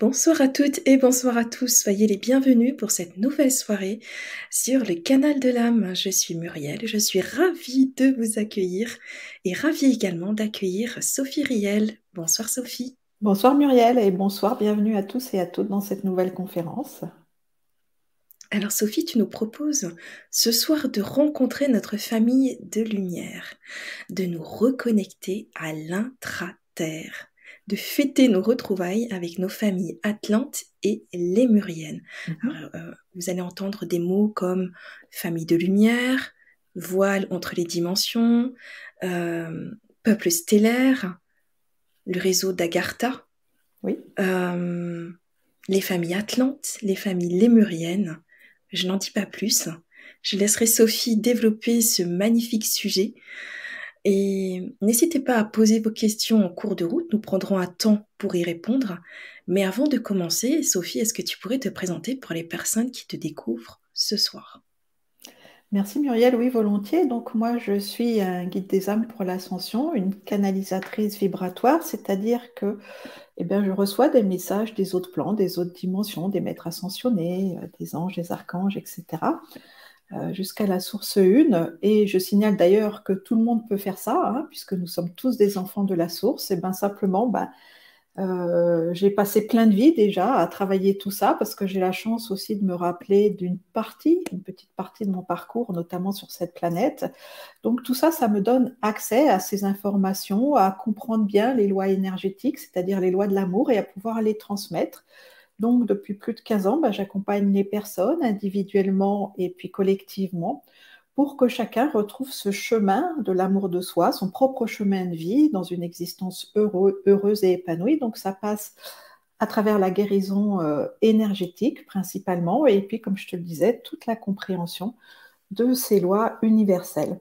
Bonsoir à toutes et bonsoir à tous. Soyez les bienvenus pour cette nouvelle soirée sur le canal de l'âme. Je suis Muriel, je suis ravie de vous accueillir et ravie également d'accueillir Sophie Riel. Bonsoir Sophie. Bonsoir Muriel et bonsoir, bienvenue à tous et à toutes dans cette nouvelle conférence. Alors Sophie, tu nous proposes ce soir de rencontrer notre famille de lumière, de nous reconnecter à l'intra-terre de fêter nos retrouvailles avec nos familles atlantes et lémuriennes. Mhm. Euh, vous allez entendre des mots comme famille de lumière, voile entre les dimensions, euh, peuple stellaire, le réseau d'Agartha, oui. Euh, les familles atlantes, les familles lémuriennes. Je n'en dis pas plus. Je laisserai Sophie développer ce magnifique sujet. Et n'hésitez pas à poser vos questions en cours de route, nous prendrons un temps pour y répondre. Mais avant de commencer, Sophie, est-ce que tu pourrais te présenter pour les personnes qui te découvrent ce soir? Merci Muriel, oui volontiers. Donc moi je suis un guide des âmes pour l'ascension, une canalisatrice vibratoire, c'est-à-dire que eh bien, je reçois des messages des autres plans, des autres dimensions, des maîtres ascensionnés, euh, des anges, des archanges, etc. Euh, jusqu'à la source 1. Et je signale d'ailleurs que tout le monde peut faire ça, hein, puisque nous sommes tous des enfants de la source. Et bien simplement, ben, j'ai passé plein de vies déjà à travailler tout ça, parce que j'ai la chance aussi de me rappeler d'une partie, une petite partie de mon parcours, notamment sur cette planète. Donc tout ça, ça me donne accès à ces informations, à comprendre bien les lois énergétiques, c'est-à-dire les lois de l'amour, et à pouvoir les transmettre. Donc, depuis plus de 15 ans, bah, j'accompagne les personnes individuellement et puis collectivement pour que chacun retrouve ce chemin de l'amour de soi, son propre chemin de vie dans une existence heureuse et épanouie. Donc, ça passe à travers la guérison euh, énergétique principalement et puis, comme je te le disais, toute la compréhension de ces lois universelles.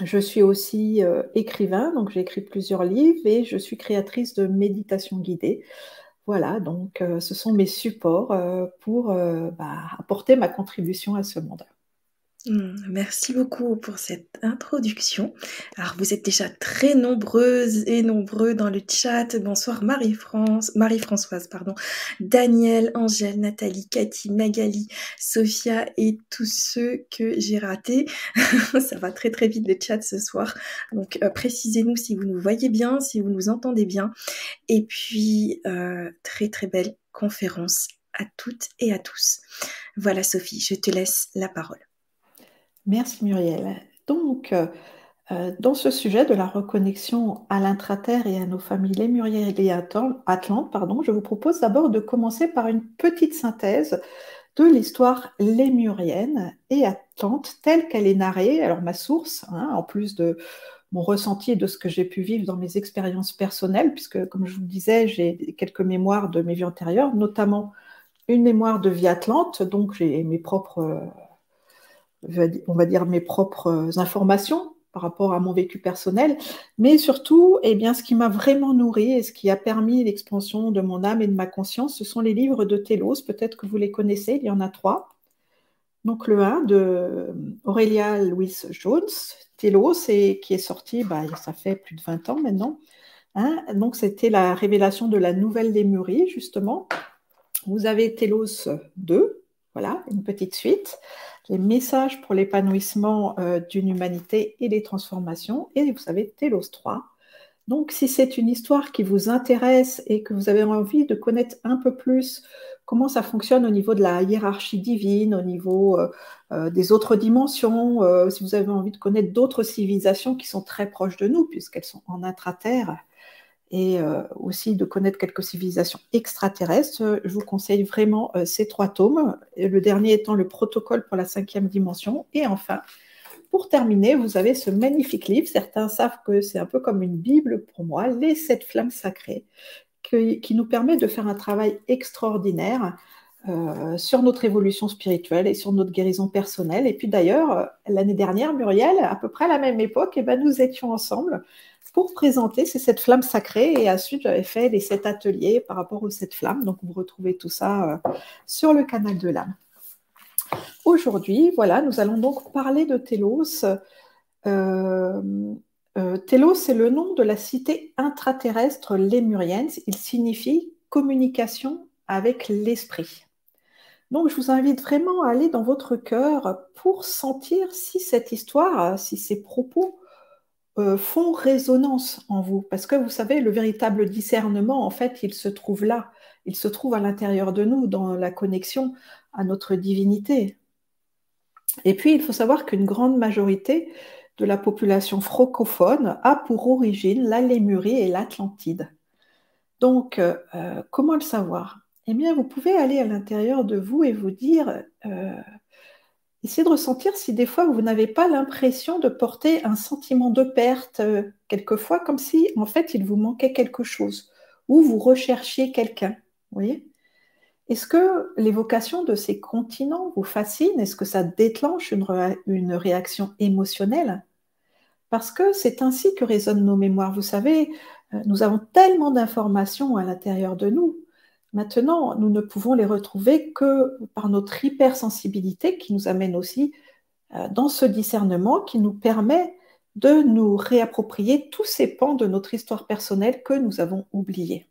Je suis aussi euh, écrivain, donc j'ai écrit plusieurs livres et je suis créatrice de méditation guidée. Voilà, donc euh, ce sont mes supports euh, pour euh, bah, apporter ma contribution à ce monde. Mmh, merci beaucoup pour cette introduction. Alors vous êtes déjà très nombreuses et nombreux dans le chat. Bonsoir Marie-France, Marie-Françoise, pardon, Daniel, Angèle, Nathalie, Cathy, Magali, Sophia et tous ceux que j'ai ratés. Ça va très très vite le chat ce soir. Donc euh, précisez-nous si vous nous voyez bien, si vous nous entendez bien. Et puis euh, très très belle conférence à toutes et à tous. Voilà Sophie, je te laisse la parole. Merci Muriel. Donc, euh, euh, dans ce sujet de la reconnexion à l'intraterre et à nos familles lémuriennes et atlantes, pardon, je vous propose d'abord de commencer par une petite synthèse de l'histoire lémurienne et atlante telle qu'elle est narrée. Alors ma source, hein, en plus de mon ressenti et de ce que j'ai pu vivre dans mes expériences personnelles, puisque comme je vous le disais, j'ai quelques mémoires de mes vies antérieures, notamment une mémoire de vie atlante, donc j'ai mes propres on va dire, mes propres informations par rapport à mon vécu personnel, mais surtout, eh bien, ce qui m'a vraiment nourri et ce qui a permis l'expansion de mon âme et de ma conscience, ce sont les livres de Telos. Peut-être que vous les connaissez, il y en a trois. Donc le 1 de Aurélia Louise Jones, Telos, et qui est sorti, bah, ça fait plus de 20 ans maintenant. Hein. Donc c'était la révélation de la nouvelle Lémurie, justement. Vous avez Telos 2, voilà, une petite suite les messages pour l'épanouissement euh, d'une humanité et les transformations. Et vous savez, Télos 3. Donc, si c'est une histoire qui vous intéresse et que vous avez envie de connaître un peu plus comment ça fonctionne au niveau de la hiérarchie divine, au niveau euh, euh, des autres dimensions, si vous avez envie de connaître d'autres civilisations qui sont très proches de nous, puisqu'elles sont en intraterre, et euh, aussi de connaître quelques civilisations extraterrestres, je vous conseille vraiment euh, ces trois tomes, le dernier étant le protocole pour la cinquième dimension. Et enfin, pour terminer, vous avez ce magnifique livre, certains savent que c'est un peu comme une Bible pour moi, Les sept flammes sacrées, qui nous permet de faire un travail extraordinaire euh, sur notre évolution spirituelle et sur notre guérison personnelle. Et puis d'ailleurs, l'année dernière, Muriel, à peu près à la même époque, eh ben, nous étions ensemble pour présenter c'est cette flamme sacrée. Et ensuite, j'avais fait les sept ateliers par rapport aux sept flammes. Donc, vous retrouvez tout ça euh, sur le canal de l'âme. Aujourd'hui, voilà, nous allons donc parler de Télos. Euh, euh, Télos, c'est le nom de la cité intraterrestre lémurienne. Il signifie communication avec l'esprit. Donc, je vous invite vraiment à aller dans votre cœur pour sentir si cette histoire, si ces propos euh, font résonance en vous. Parce que vous savez, le véritable discernement, en fait, il se trouve là. Il se trouve à l'intérieur de nous, dans la connexion à notre divinité. Et puis, il faut savoir qu'une grande majorité de la population francophone a pour origine la Lémurie et l'Atlantide. Donc, euh, euh, comment le savoir? Eh bien, vous pouvez aller à l'intérieur de vous et vous dire, euh, essayez de ressentir si des fois vous n'avez pas l'impression de porter un sentiment de perte, quelquefois comme si en fait il vous manquait quelque chose, ou vous recherchiez quelqu'un. Voyez? Est-ce que l'évocation de ces continents vous fascine? Est-ce que ça déclenche une, réaction émotionnelle? Parce que c'est ainsi que résonnent nos mémoires. Vous savez, euh, nous avons tellement d'informations à l'intérieur de nous. Maintenant, nous ne pouvons les retrouver que par notre hypersensibilité qui nous amène aussi euh, dans ce discernement qui nous permet de nous réapproprier tous ces pans de notre histoire personnelle que nous avons oubliés.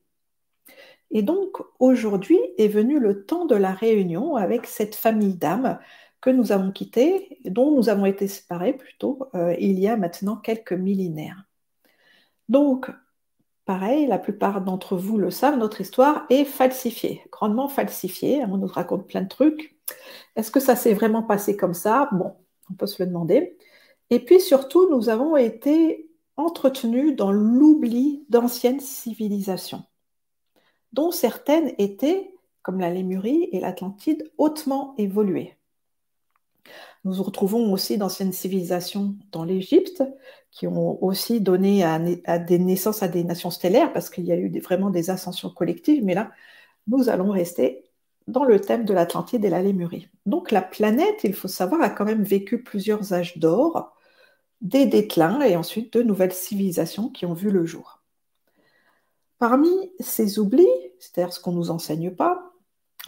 Et donc, aujourd'hui est venu le temps de la réunion avec cette famille d'âmes que nous avons quittée, dont nous avons été séparés plutôt euh, il y a maintenant quelques millénaires. Donc, pareil, la plupart d'entre vous le savent, notre histoire est falsifiée, grandement falsifiée. On nous raconte plein de trucs. Est-ce que ça s'est vraiment passé comme ça? Bon, on peut se le demander. Et puis surtout, nous avons été entretenus dans l'oubli d'anciennes civilisations dont certaines étaient, comme la Lémurie et l'Atlantide, hautement évoluées. Nous retrouvons aussi d'anciennes civilisations dans l'Égypte qui ont aussi donné à, des naissances à des nations stellaires parce qu'il y a eu vraiment des ascensions collectives, mais là, nous allons rester dans le thème de l'Atlantide et la Lémurie. Donc la planète, il faut savoir, a quand même vécu plusieurs âges d'or, des déclins et ensuite de nouvelles civilisations qui ont vu le jour. Parmi ces oublis, c'est-à-dire ce qu'on ne nous enseigne pas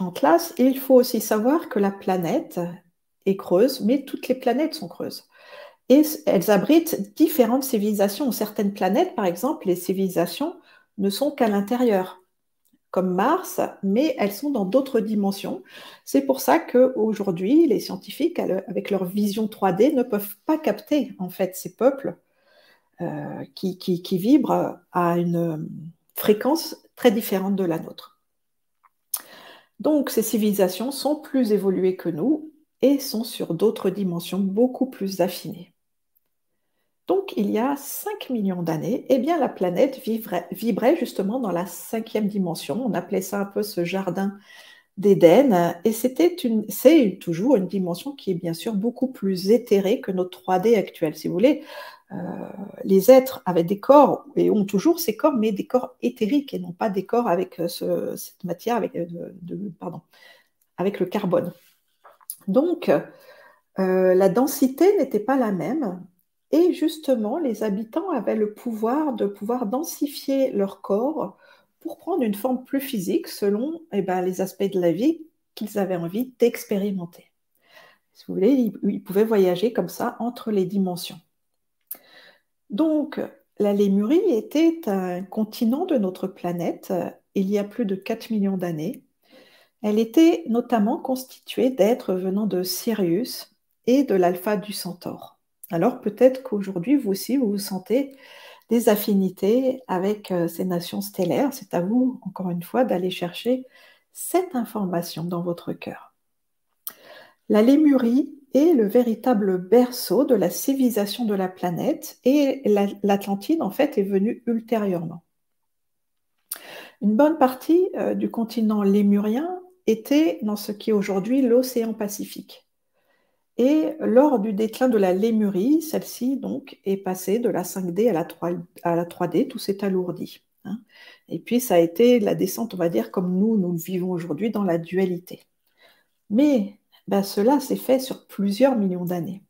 en classe, il faut aussi savoir que la planète creuse, mais toutes les planètes sont creuses. Et elles abritent différentes civilisations. Certaines planètes, par exemple, les civilisations ne sont qu'à l'intérieur, comme Mars, mais elles sont dans d'autres dimensions. C'est pour ça qu'aujourd'hui, les scientifiques, avec leur vision 3D, ne peuvent pas capter en fait ces peuples euh, qui, qui, vibrent à une fréquence très différente de la nôtre. Donc ces civilisations sont plus évoluées que nous et sont sur d'autres dimensions beaucoup plus affinées. Donc il y a 5 millions d'années, eh bien la planète vibrait justement dans la cinquième dimension. On appelait ça un peu ce jardin d'Éden. Et c'était une, c'est toujours une dimension qui est bien sûr beaucoup plus éthérée que notre 3D actuel. Si vous voulez, euh, les êtres avaient des corps et ont toujours ces corps, mais des corps éthériques et non pas des corps avec euh, cette matière, avec, euh, le carbone. Donc, la densité n'était pas la même. Et justement, les habitants avaient le pouvoir de pouvoir densifier leur corps pour prendre une forme plus physique selon eh ben, les aspects de la vie qu'ils avaient envie d'expérimenter. Si vous voulez, ils, pouvaient voyager comme ça entre les dimensions. Donc, la Lémurie était un continent de notre planète euh, il y a plus de 4 millions d'années. Elle était notamment constituée d'êtres venant de Sirius et de l'alpha du Centaure. Alors peut-être qu'aujourd'hui, vous aussi, vous sentez des affinités avec euh, ces nations stellaires. C'est à vous, encore une fois, d'aller chercher cette information dans votre cœur. La Lémurie est le véritable berceau de la civilisation de la planète et l'Atlantide, en fait, est venue ultérieurement. Une bonne partie euh, du continent lémurien était dans ce qui est aujourd'hui l'océan Pacifique. Et lors du déclin de la Lémurie, celle-ci donc est passée de la 5D à la, 3, d tout s'est alourdi. Hein. Et puis ça a été la descente, on va dire, comme nous, nous vivons aujourd'hui dans la dualité. Mais ben, cela s'est fait sur plusieurs millions d'années.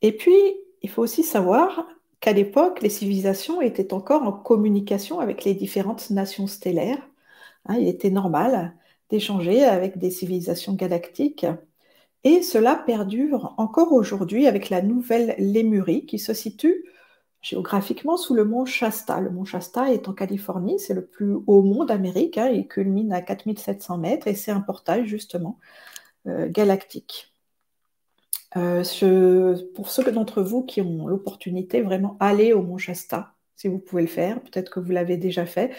Et puis, il faut aussi savoir qu'à l'époque, les civilisations étaient encore en communication avec les différentes nations stellaires. Hein. il était normal d'échanger avec des civilisations galactiques et cela perdure encore aujourd'hui avec la nouvelle Lémurie qui se situe géographiquement sous le mont Shasta. Le mont Shasta est en Californie, c'est le plus haut mont d'Amérique, hein, il culmine à 4700 mètres et c'est un portail justement euh, galactique. Euh, pour ceux d'entre vous qui ont l'opportunité, vraiment allez au mont Shasta, si vous pouvez le faire, peut-être que vous l'avez déjà fait.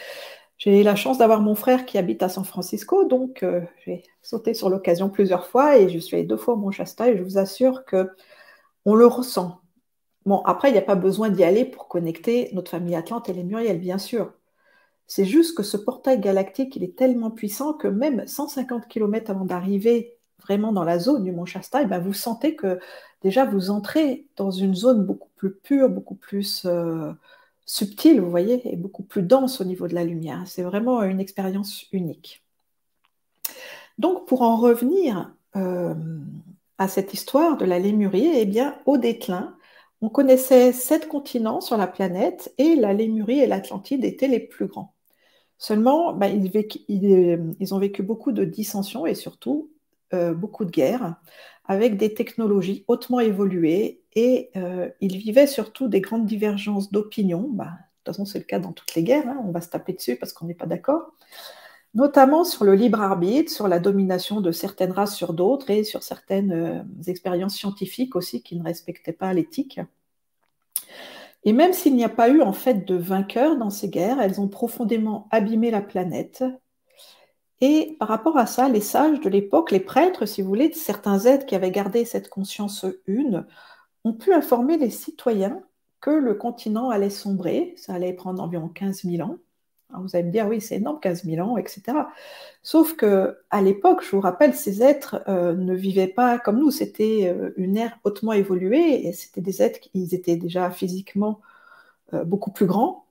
J'ai la chance d'avoir mon frère qui habite à San Francisco, donc euh, j'ai sauté sur l'occasion plusieurs fois et je suis allée deux fois au mont Shasta et je vous assure que on le ressent. Bon, après, il n'y a pas besoin d'y aller pour connecter notre famille Atlante et les Muriel, bien sûr. C'est juste que ce portail galactique, il est tellement puissant que même 150 km avant d'arriver vraiment dans la zone du Mont Shasta, eh ben, vous sentez que déjà vous entrez dans une zone beaucoup plus pure, beaucoup plus euh, subtile, vous voyez, et beaucoup plus dense au niveau de la lumière. C'est vraiment une expérience unique. Donc, pour en revenir euh, à cette histoire de la Lémurie, eh bien, au déclin, on connaissait sept continents sur la planète et la Lémurie et l'Atlantide étaient les plus grands. Seulement, bah, ils, ont vécu beaucoup de dissensions et surtout euh, beaucoup de guerres avec des technologies hautement évoluées et euh, ils vivaient surtout des grandes divergences d'opinion. Bah, de toute façon, c'est le cas dans toutes les guerres, hein. on va se taper dessus parce qu'on n'est pas d'accord notamment sur le libre arbitre, sur la domination de certaines races sur d'autres et sur certaines euh, expériences scientifiques aussi qui ne respectaient pas l'éthique. Et même s'il n'y a pas eu en fait de vainqueurs dans ces guerres, elles ont profondément abîmé la planète. Et par rapport à ça, les sages de l'époque, les prêtres, si vous voulez, certains êtres qui avaient gardé cette conscience une, ont pu informer les citoyens que le continent allait sombrer, ça allait prendre environ 15 000 ans, vous allez me dire, oui, c'est énorme, 15 000 ans, etc. Sauf que à l'époque, je vous rappelle, ces êtres euh, ne vivaient pas comme nous. C'était euh, une ère hautement évoluée et c'était des êtres qui étaient déjà physiquement euh, beaucoup plus grands,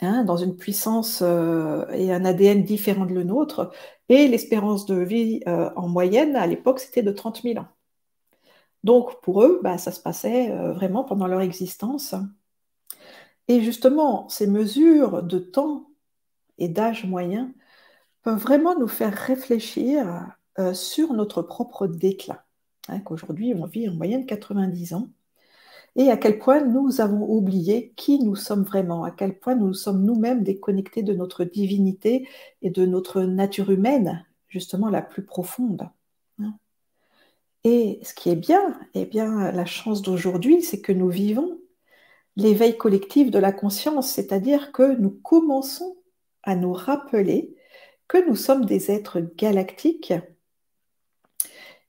hein, dans une puissance et un ADN différent de le nôtre. Et l'espérance de vie en moyenne à l'époque, c'était de 30 000 ans. Donc pour eux, bah, ça se passait vraiment pendant leur existence. Et justement, ces mesures de temps et d'âge moyen peuvent vraiment nous faire réfléchir euh, sur notre propre déclin. Hein, qu'aujourd'hui, on vit en moyenne 90 ans. Et à quel point nous avons oublié qui nous sommes vraiment, à quel point nous sommes nous-mêmes déconnectés de notre divinité et de notre nature humaine, justement la plus profonde. Et ce qui est bien, eh bien, la chance d'aujourd'hui, c'est que nous vivons l'éveil collectif de la conscience, c'est-à-dire que nous commençons à nous rappeler que nous sommes des êtres galactiques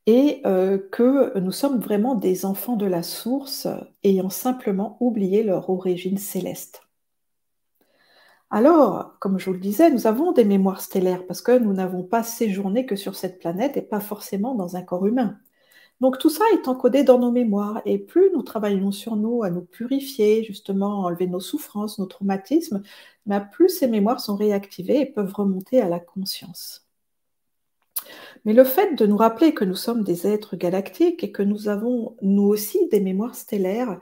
et euh, que nous sommes vraiment des enfants de la source ayant simplement oublié leur origine céleste. Alors, comme je vous le disais, nous avons des mémoires stellaires parce que nous n'avons pas séjourné que sur cette planète et pas forcément dans un corps humain. Donc tout ça est encodé dans nos mémoires et plus nous travaillons sur nous à nous purifier, justement enlever nos souffrances, nos traumatismes, bah, plus ces mémoires sont réactivées et peuvent remonter à la conscience. Mais le fait de nous rappeler que nous sommes des êtres galactiques et que nous avons nous aussi des mémoires stellaires,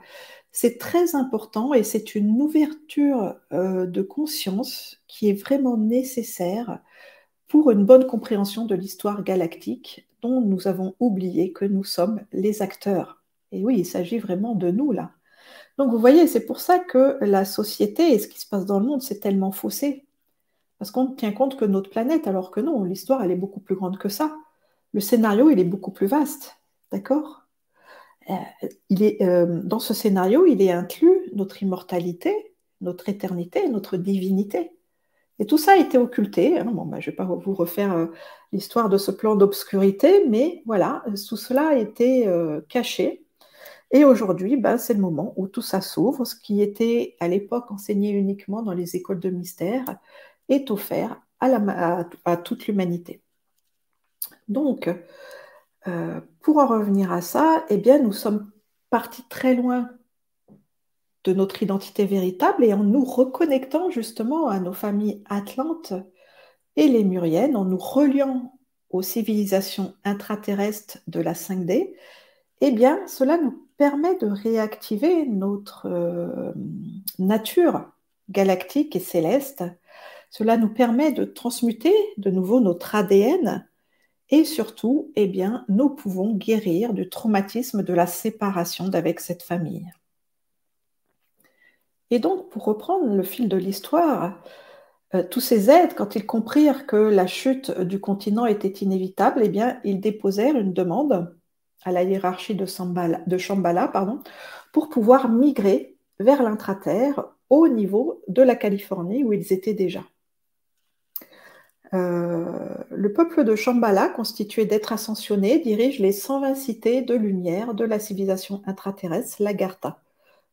c'est très important et c'est une ouverture euh, de conscience qui est vraiment nécessaire pour une bonne compréhension de l'histoire galactique dont nous avons oublié que nous sommes les acteurs. Et oui, il s'agit vraiment de nous là. Donc vous voyez, c'est pour ça que la société et ce qui se passe dans le monde, c'est tellement faussé. Parce qu'on tient compte que notre planète, alors que non, l'histoire, elle est beaucoup plus grande que ça. Le scénario, il est beaucoup plus vaste. D'accord? Euh, euh, Dans ce scénario, il est inclus notre immortalité, notre éternité, notre divinité. Et tout ça a été occulté. Hein. Bon, bah, je ne vais pas vous refaire euh, l'histoire de ce plan d'obscurité, mais voilà, tout cela a été caché. Et aujourd'hui, bah, c'est le moment où tout ça s'ouvre. Ce qui était à l'époque enseigné uniquement dans les écoles de mystère est offert à, toute l'humanité. Donc, euh, pour en revenir à ça, eh bien, nous sommes partis très loin de notre identité véritable et en nous reconnectant justement à nos familles atlantes et les muriennes, en nous reliant aux civilisations intraterrestres de la 5D, eh bien, cela nous permet de réactiver notre euh, nature galactique et céleste. Cela nous permet de transmuter de nouveau notre ADN et surtout, eh bien, nous pouvons guérir du traumatisme de la séparation d'avec cette famille. Et donc, pour reprendre le fil de l'histoire, euh, tous ces êtres, quand ils comprirent que la chute du continent était inévitable, eh bien, ils déposèrent une demande à la hiérarchie de, Shambhala, pardon, pour pouvoir migrer vers l'intraterre au niveau de la Californie où ils étaient déjà. Euh, le peuple de Shambhala, constitué d'êtres ascensionnés, dirige les 120 cités de lumière de la civilisation intraterrestre, l'Agartha.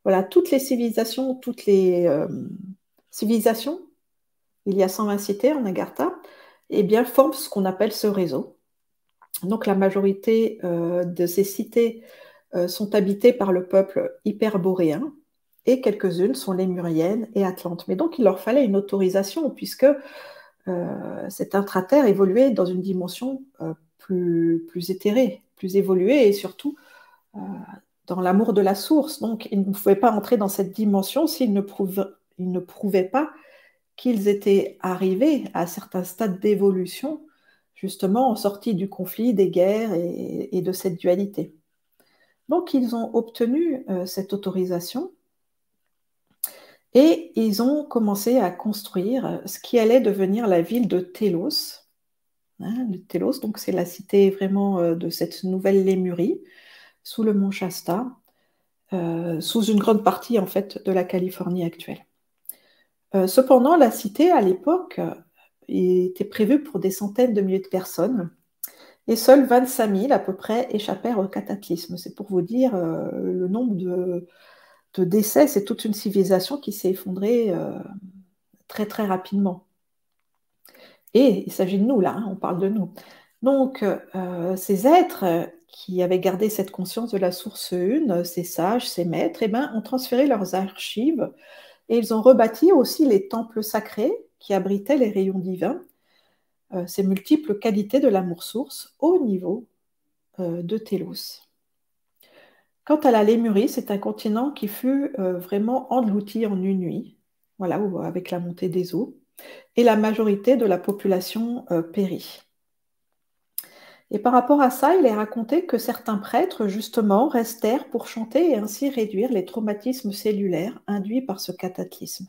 Voilà, toutes les civilisations, toutes les euh, civilisations, il y a 120 cités en Agartha, et eh bien, forment ce qu'on appelle ce réseau. Donc la majorité euh, de ces cités sont habitées par le peuple hyperboréen, et quelques-unes sont lémuriennes et atlantes. Mais donc il leur fallait une autorisation, puisque cet intraterre évoluait dans une dimension euh, plus, plus éthérée, plus évoluée et surtout euh, dans l'amour de la source. Donc, ils ne pouvaient pas entrer dans cette dimension s'ils ne, ne prouvaient pas qu'ils étaient arrivés à certains stades d'évolution, justement en sortie du conflit, des guerres et, de cette dualité. Donc, ils ont obtenu cette autorisation et ils ont commencé à construire ce qui allait devenir la ville de Télos. Hein, Télos, donc c'est la cité vraiment euh, de cette nouvelle Lémurie, sous le mont Shasta, euh, sous une grande partie en fait de la Californie actuelle. Euh, cependant, la cité à l'époque était prévue pour des centaines de milliers de personnes, et seuls 25 000 à peu près échappèrent au cataclysme. C'est pour vous dire le nombre de, de décès, c'est toute une civilisation qui s'est effondrée euh, très très rapidement. Et il s'agit de nous là, hein, on parle de nous. Donc euh, ces êtres qui avaient gardé cette conscience de la source une, ces sages, ces maîtres, eh ben, ont transféré leurs archives et ils ont rebâti aussi les temples sacrés qui abritaient les rayons divins, euh, ces multiples qualités de l'amour source au niveau de Télos. Quant à la Lémurie, c'est un continent qui fut euh, vraiment englouti en une nuit, voilà, avec la montée des eaux, et la majorité de la population euh, périt. Et par rapport à ça, il est raconté que certains prêtres, justement, restèrent pour chanter et ainsi réduire les traumatismes cellulaires induits par ce cataclysme.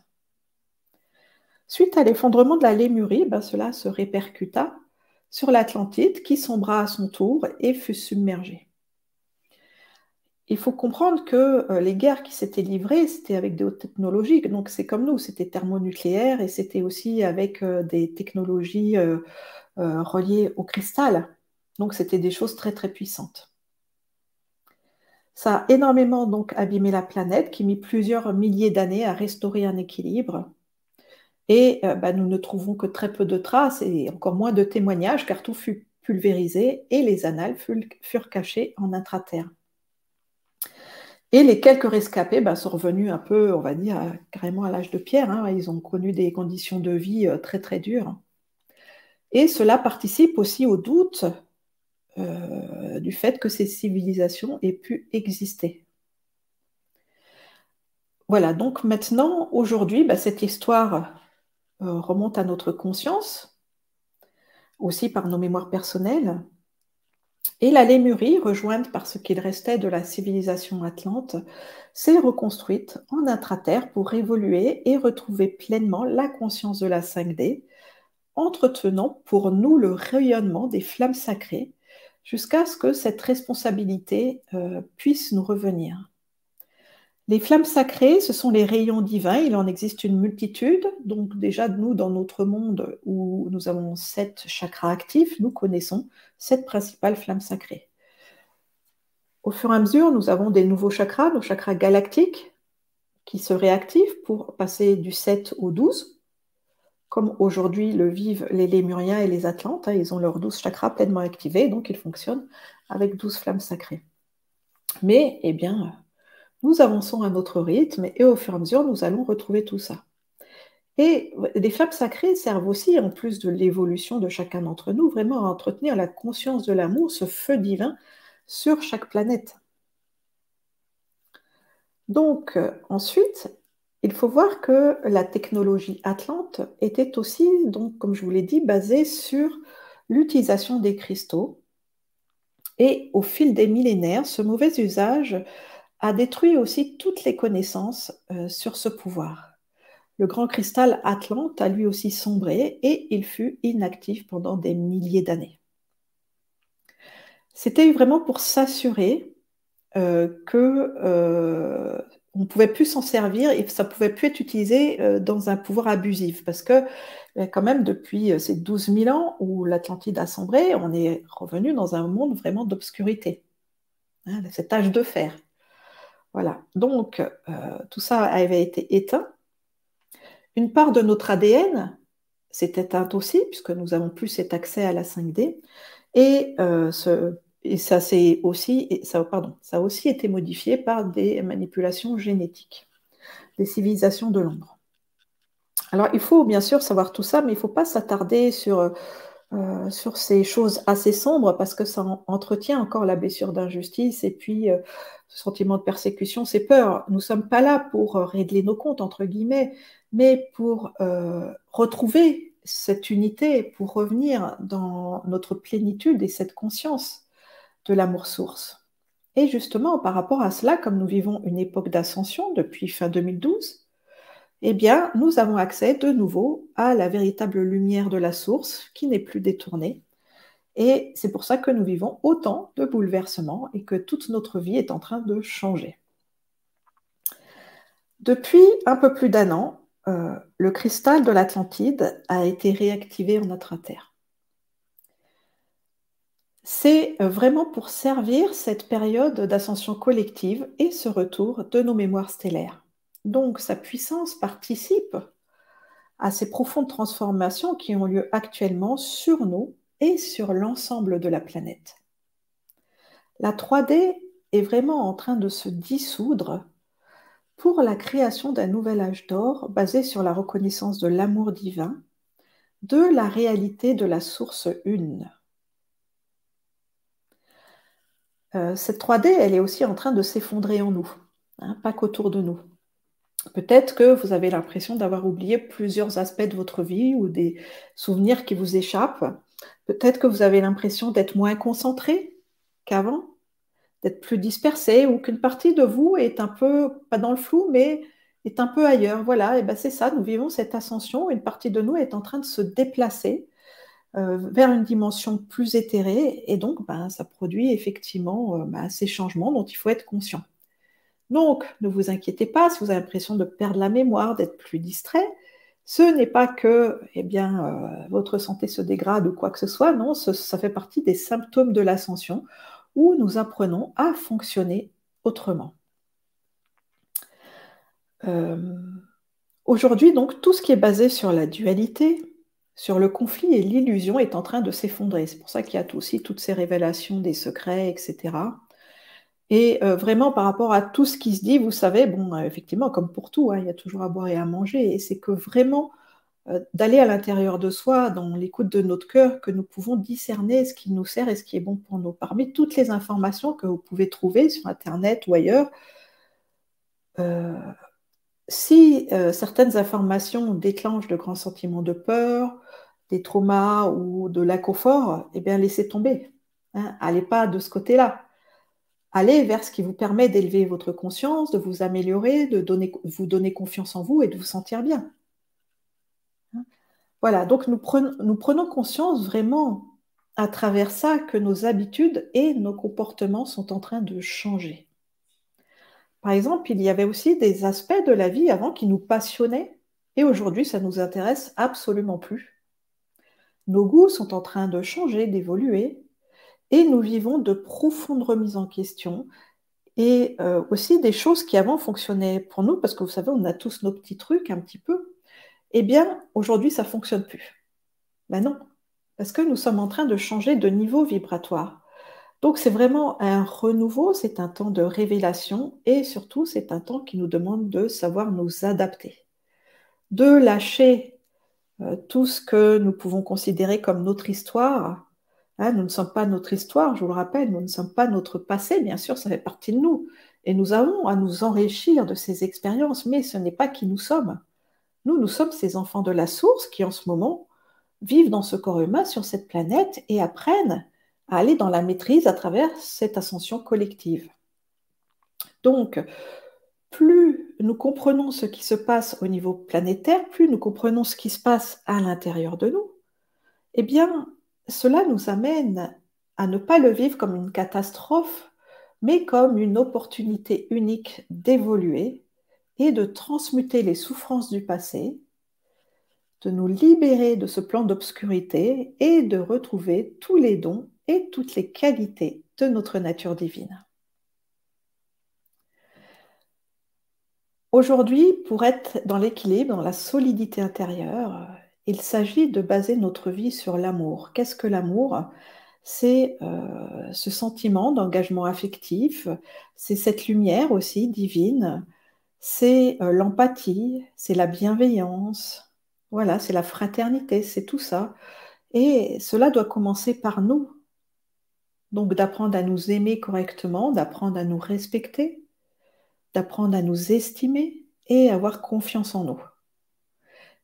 Suite à l'effondrement de la Lémurie, ben, cela se répercuta sur l'Atlantide qui sombra à son tour et fut submergée il faut comprendre que euh, les guerres qui s'étaient livrées, c'était avec des hautes technologies. Donc c'est comme nous, c'était thermonucléaire et c'était aussi avec euh, des technologies euh, reliées au cristal. Donc c'était des choses très très puissantes. Ça a énormément donc abîmé la planète, qui mit plusieurs milliers d'années à restaurer un équilibre. Et bah, nous ne trouvons que très peu de traces et encore moins de témoignages, car tout fut pulvérisé et les annales furent cachées en intraterre. Et les quelques rescapés bah, sont revenus un peu, on va dire, carrément à l'âge de pierre. Hein. Ils ont connu des conditions de vie euh, très très dures. Et cela participe aussi au doute euh, du fait que ces civilisations aient pu exister. Voilà, donc maintenant, aujourd'hui, bah, cette histoire euh, remonte à notre conscience, aussi par nos mémoires personnelles. Et la Lémurie, rejointe par ce qu'il restait de la civilisation atlante, s'est reconstruite en intraterre pour évoluer et retrouver pleinement la conscience de la 5D, entretenant pour nous le rayonnement des flammes sacrées jusqu'à ce que cette responsabilité euh, puisse nous revenir. Les flammes sacrées, ce sont les rayons divins. Il en existe une multitude. Donc déjà, nous, dans notre monde où nous avons sept chakras actifs, nous connaissons sept principales flammes sacrées. Au fur et à mesure, nous avons des nouveaux chakras, nos chakras galactiques, qui se réactivent pour passer du 7 au 12. Comme aujourd'hui le vivent les Lémuriens et les Atlantes, hein, ils ont leurs 12 chakras pleinement activés, donc ils fonctionnent avec 12 flammes sacrées. Mais, eh bien, nous avançons à notre rythme et au fur et à mesure, nous allons retrouver tout ça. Et les flammes sacrées servent aussi, en plus de l'évolution de chacun d'entre nous, vraiment à entretenir la conscience de l'amour, ce feu divin sur chaque planète. Donc, euh, ensuite, il faut voir que la technologie Atlante était aussi, donc, comme je vous l'ai dit, basée sur l'utilisation des cristaux. Et au fil des millénaires, ce mauvais usage a détruit aussi toutes les connaissances euh, sur ce pouvoir. Le grand cristal Atlante a lui aussi sombré et il fut inactif pendant des milliers d'années. C'était vraiment pour s'assurer euh, que euh, on ne pouvait plus s'en servir et ça ne pouvait plus être utilisé dans un pouvoir abusif. Parce que, quand même, depuis ces 12 000 ans où l'Atlantide a sombré, on est revenu dans un monde vraiment d'obscurité. Hein, cet âge de fer. Voilà. Donc, tout ça avait été éteint. Une part de notre ADN s'est éteinte aussi, puisque nous n'avons plus cet accès à la 5D. Et ce et ça, aussi, ça, pardon, ça a aussi été modifié par des manipulations génétiques, des civilisations de l'ombre. Alors, il faut bien sûr savoir tout ça, mais il ne faut pas s'attarder sur, euh, sur ces choses assez sombres parce que ça entretient encore la blessure d'injustice et puis euh, ce sentiment de persécution, ces peurs. Nous ne sommes pas là pour euh, régler nos comptes, entre guillemets, mais pour retrouver cette unité, pour revenir dans notre plénitude et cette conscience de l'amour source. Et justement, par rapport à cela, comme nous vivons une époque d'ascension depuis fin 2012, eh bien, nous avons accès de nouveau à la véritable lumière de la source qui n'est plus détournée. Et c'est pour ça que nous vivons autant de bouleversements et que toute notre vie est en train de changer. Depuis un peu plus d'un an, euh, le cristal de l'Atlantide a été réactivé en notre Terre c'est vraiment pour servir cette période d'ascension collective et ce retour de nos mémoires stellaires. Donc sa puissance participe à ces profondes transformations qui ont lieu actuellement sur nous et sur l'ensemble de la planète. La 3D est vraiment en train de se dissoudre pour la création d'un nouvel âge d'or basé sur la reconnaissance de l'amour divin, de la réalité de la source une. Euh, cette 3D, elle est aussi en train de s'effondrer en nous, hein, pas qu'autour de nous. Peut-être que vous avez l'impression d'avoir oublié plusieurs aspects de votre vie ou des souvenirs qui vous échappent. Peut-être que vous avez l'impression d'être moins concentré qu'avant, d'être plus dispersé ou qu'une partie de vous est un peu, pas dans le flou, mais est un peu ailleurs. Voilà, et ben c'est ça, nous vivons cette ascension, une partie de nous est en train de se déplacer euh, vers une dimension plus éthérée, et donc ben, ça produit effectivement euh, ben, ces changements dont il faut être conscient. Donc, ne vous inquiétez pas si vous avez l'impression de perdre la mémoire, d'être plus distrait. Ce n'est pas que eh bien, euh, votre santé se dégrade ou quoi que ce soit, non, ça fait partie des symptômes de l'ascension où nous apprenons à fonctionner autrement. Aujourd'hui, donc, tout ce qui est basé sur la dualité, sur le conflit et l'illusion est en train de s'effondrer. C'est pour ça qu'il y a aussi toutes ces révélations des secrets, etc. Et euh, vraiment, par rapport à tout ce qui se dit, vous savez, bon, euh, effectivement, comme pour tout, hein, il y a toujours à boire et à manger. Et c'est que vraiment, euh, d'aller à l'intérieur de soi, dans l'écoute de notre cœur, que nous pouvons discerner ce qui nous sert et ce qui est bon pour nous. Parmi toutes les informations que vous pouvez trouver sur Internet ou ailleurs, si certaines informations déclenchent de grands sentiments de peur, des traumas ou de l'inconfort, eh bien, laissez tomber. Hein. Allez pas de ce côté-là. Allez vers ce qui vous permet d'élever votre conscience, de vous améliorer, de vous donner confiance en vous et de vous sentir bien. Hein. Voilà, donc nous prenons, nous prenons conscience vraiment à travers ça que nos habitudes et nos comportements sont en train de changer. Par exemple, il y avait aussi des aspects de la vie avant qui nous passionnaient et aujourd'hui, ça ne nous intéresse absolument plus. Nos goûts sont en train de changer, d'évoluer, et nous vivons de profondes remises en question et euh, aussi des choses qui avant fonctionnaient pour nous, parce que vous savez, on a tous nos petits trucs un petit peu. Eh bien, aujourd'hui, ça ne fonctionne plus. Ben non, parce que nous sommes en train de changer de niveau vibratoire. Donc c'est vraiment un renouveau, c'est un temps de révélation et surtout c'est un temps qui nous demande de savoir nous adapter, de lâcher euh, tout ce que nous pouvons considérer comme notre histoire. Hein, nous ne sommes pas notre histoire, je vous le rappelle, nous ne sommes pas notre passé, bien sûr, ça fait partie de nous. Et nous avons à nous enrichir de ces expériences, mais ce n'est pas qui nous sommes. Nous, nous sommes ces enfants de la source qui, en ce moment, vivent dans ce corps humain sur cette planète et apprennent à aller dans la maîtrise à travers cette ascension collective. Donc, plus nous comprenons ce qui se passe au niveau planétaire, plus nous comprenons ce qui se passe à l'intérieur de nous, eh bien, cela nous amène à ne pas le vivre comme une catastrophe, mais comme une opportunité unique d'évoluer et de transmuter les souffrances du passé, de nous libérer de ce plan d'obscurité et de retrouver tous les dons et toutes les qualités de notre nature divine. Aujourd'hui, pour être dans l'équilibre, dans la solidité intérieure, il s'agit de baser notre vie sur l'amour. Qu'est-ce que l'amour? C'est euh, ce sentiment d'engagement affectif, c'est cette lumière aussi divine, c'est euh, l'empathie, c'est la bienveillance, voilà, c'est la fraternité, c'est tout ça. Et cela doit commencer par nous. Donc d'apprendre à nous aimer correctement, d'apprendre à nous respecter, d'apprendre à nous estimer et avoir confiance en nous.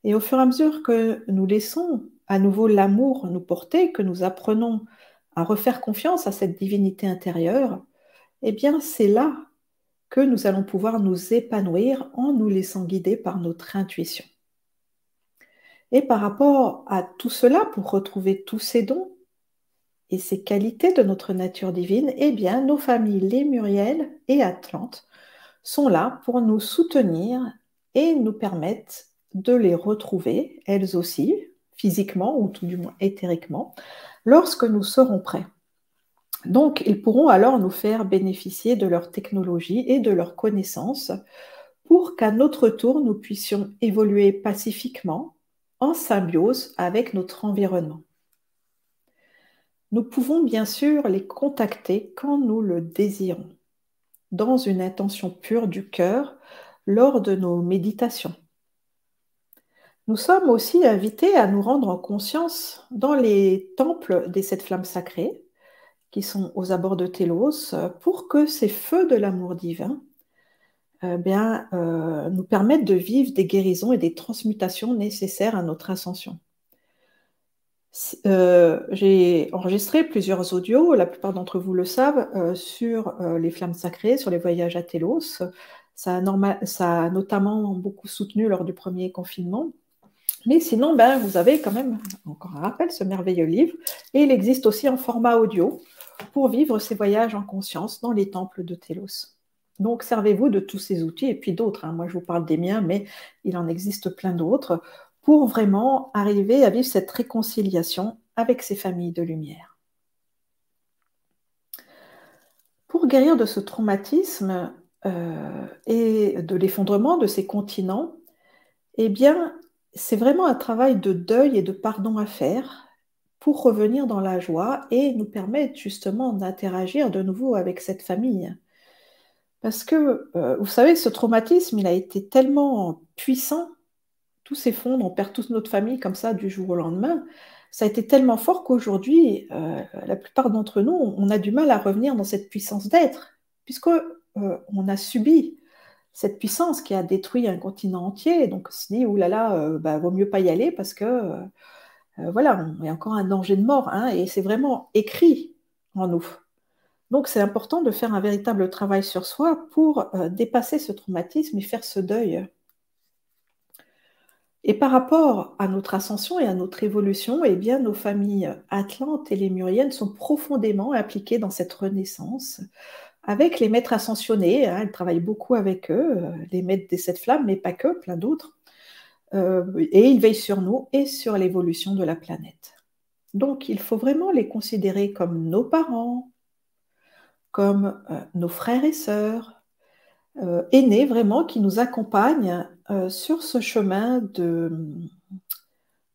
Et au fur et à mesure que nous laissons à nouveau l'amour nous porter, que nous apprenons à refaire confiance à cette divinité intérieure, eh bien c'est là que nous allons pouvoir nous épanouir en nous laissant guider par notre intuition. Et par rapport à tout cela, pour retrouver tous ces dons et ces qualités de notre nature divine, eh bien nos familles Lémuriel et Atlante sont là pour nous soutenir et nous permettre de les retrouver, elles aussi, physiquement ou tout du moins éthériquement, lorsque nous serons prêts. Donc, ils pourront alors nous faire bénéficier de leur technologie et de leurs connaissances pour qu'à notre tour, nous puissions évoluer pacifiquement, en symbiose avec notre environnement. Nous pouvons bien sûr les contacter quand nous le désirons, dans une intention pure du cœur lors de nos méditations. Nous sommes aussi invités à nous rendre en conscience dans les temples des sept flammes sacrées, qui sont aux abords de Télos, pour que ces feux de l'amour divin euh, bien, euh, nous permettent de vivre des guérisons et des transmutations nécessaires à notre ascension. Euh, j'ai enregistré plusieurs audios, la plupart d'entre vous le savent, sur les flammes sacrées, sur les voyages à Télos. Ça ça a notamment beaucoup soutenu lors du premier confinement. Mais sinon, ben, vous avez quand même, encore un rappel, ce merveilleux livre. Et il existe aussi en format audio pour vivre ces voyages en conscience dans les temples de Télos. Donc, servez-vous de tous ces outils et puis d'autres. Hein. Moi, je vous parle des miens, mais il en existe plein d'autres pour vraiment arriver à vivre cette réconciliation avec ces familles de lumière. Pour guérir de ce traumatisme euh, et de l'effondrement de ces continents, eh bien, c'est vraiment un travail de deuil et de pardon à faire pour revenir dans la joie et nous permettre justement d'interagir de nouveau avec cette famille. Parce que, euh, vous savez, ce traumatisme, il a été tellement puissant, tout s'effondre, on perd toute notre famille comme ça du jour au lendemain. Ça a été tellement fort qu'aujourd'hui, euh, la plupart d'entre nous, on a du mal à revenir dans cette puissance d'être, puisque euh, on a subi cette puissance qui a détruit un continent entier. Donc on se dit, oulala, vaut mieux pas y aller parce que, euh, euh, voilà, il y a encore un danger de mort. Hein, et c'est vraiment écrit en nous. Donc c'est important de faire un véritable travail sur soi pour euh, dépasser ce traumatisme et faire ce deuil. Et par rapport à notre ascension et à notre évolution, eh bien, nos familles atlantes et lémuriennes sont profondément impliquées dans cette renaissance avec les maîtres ascensionnés. Hein, elle travaille beaucoup avec eux, euh, les maîtres des sept flammes, mais pas que, plein d'autres. Euh, et ils veillent sur nous et sur l'évolution de la planète. Donc, il faut vraiment les considérer comme nos parents, comme euh, nos frères et sœurs, aînés vraiment, qui nous accompagnent sur ce chemin de,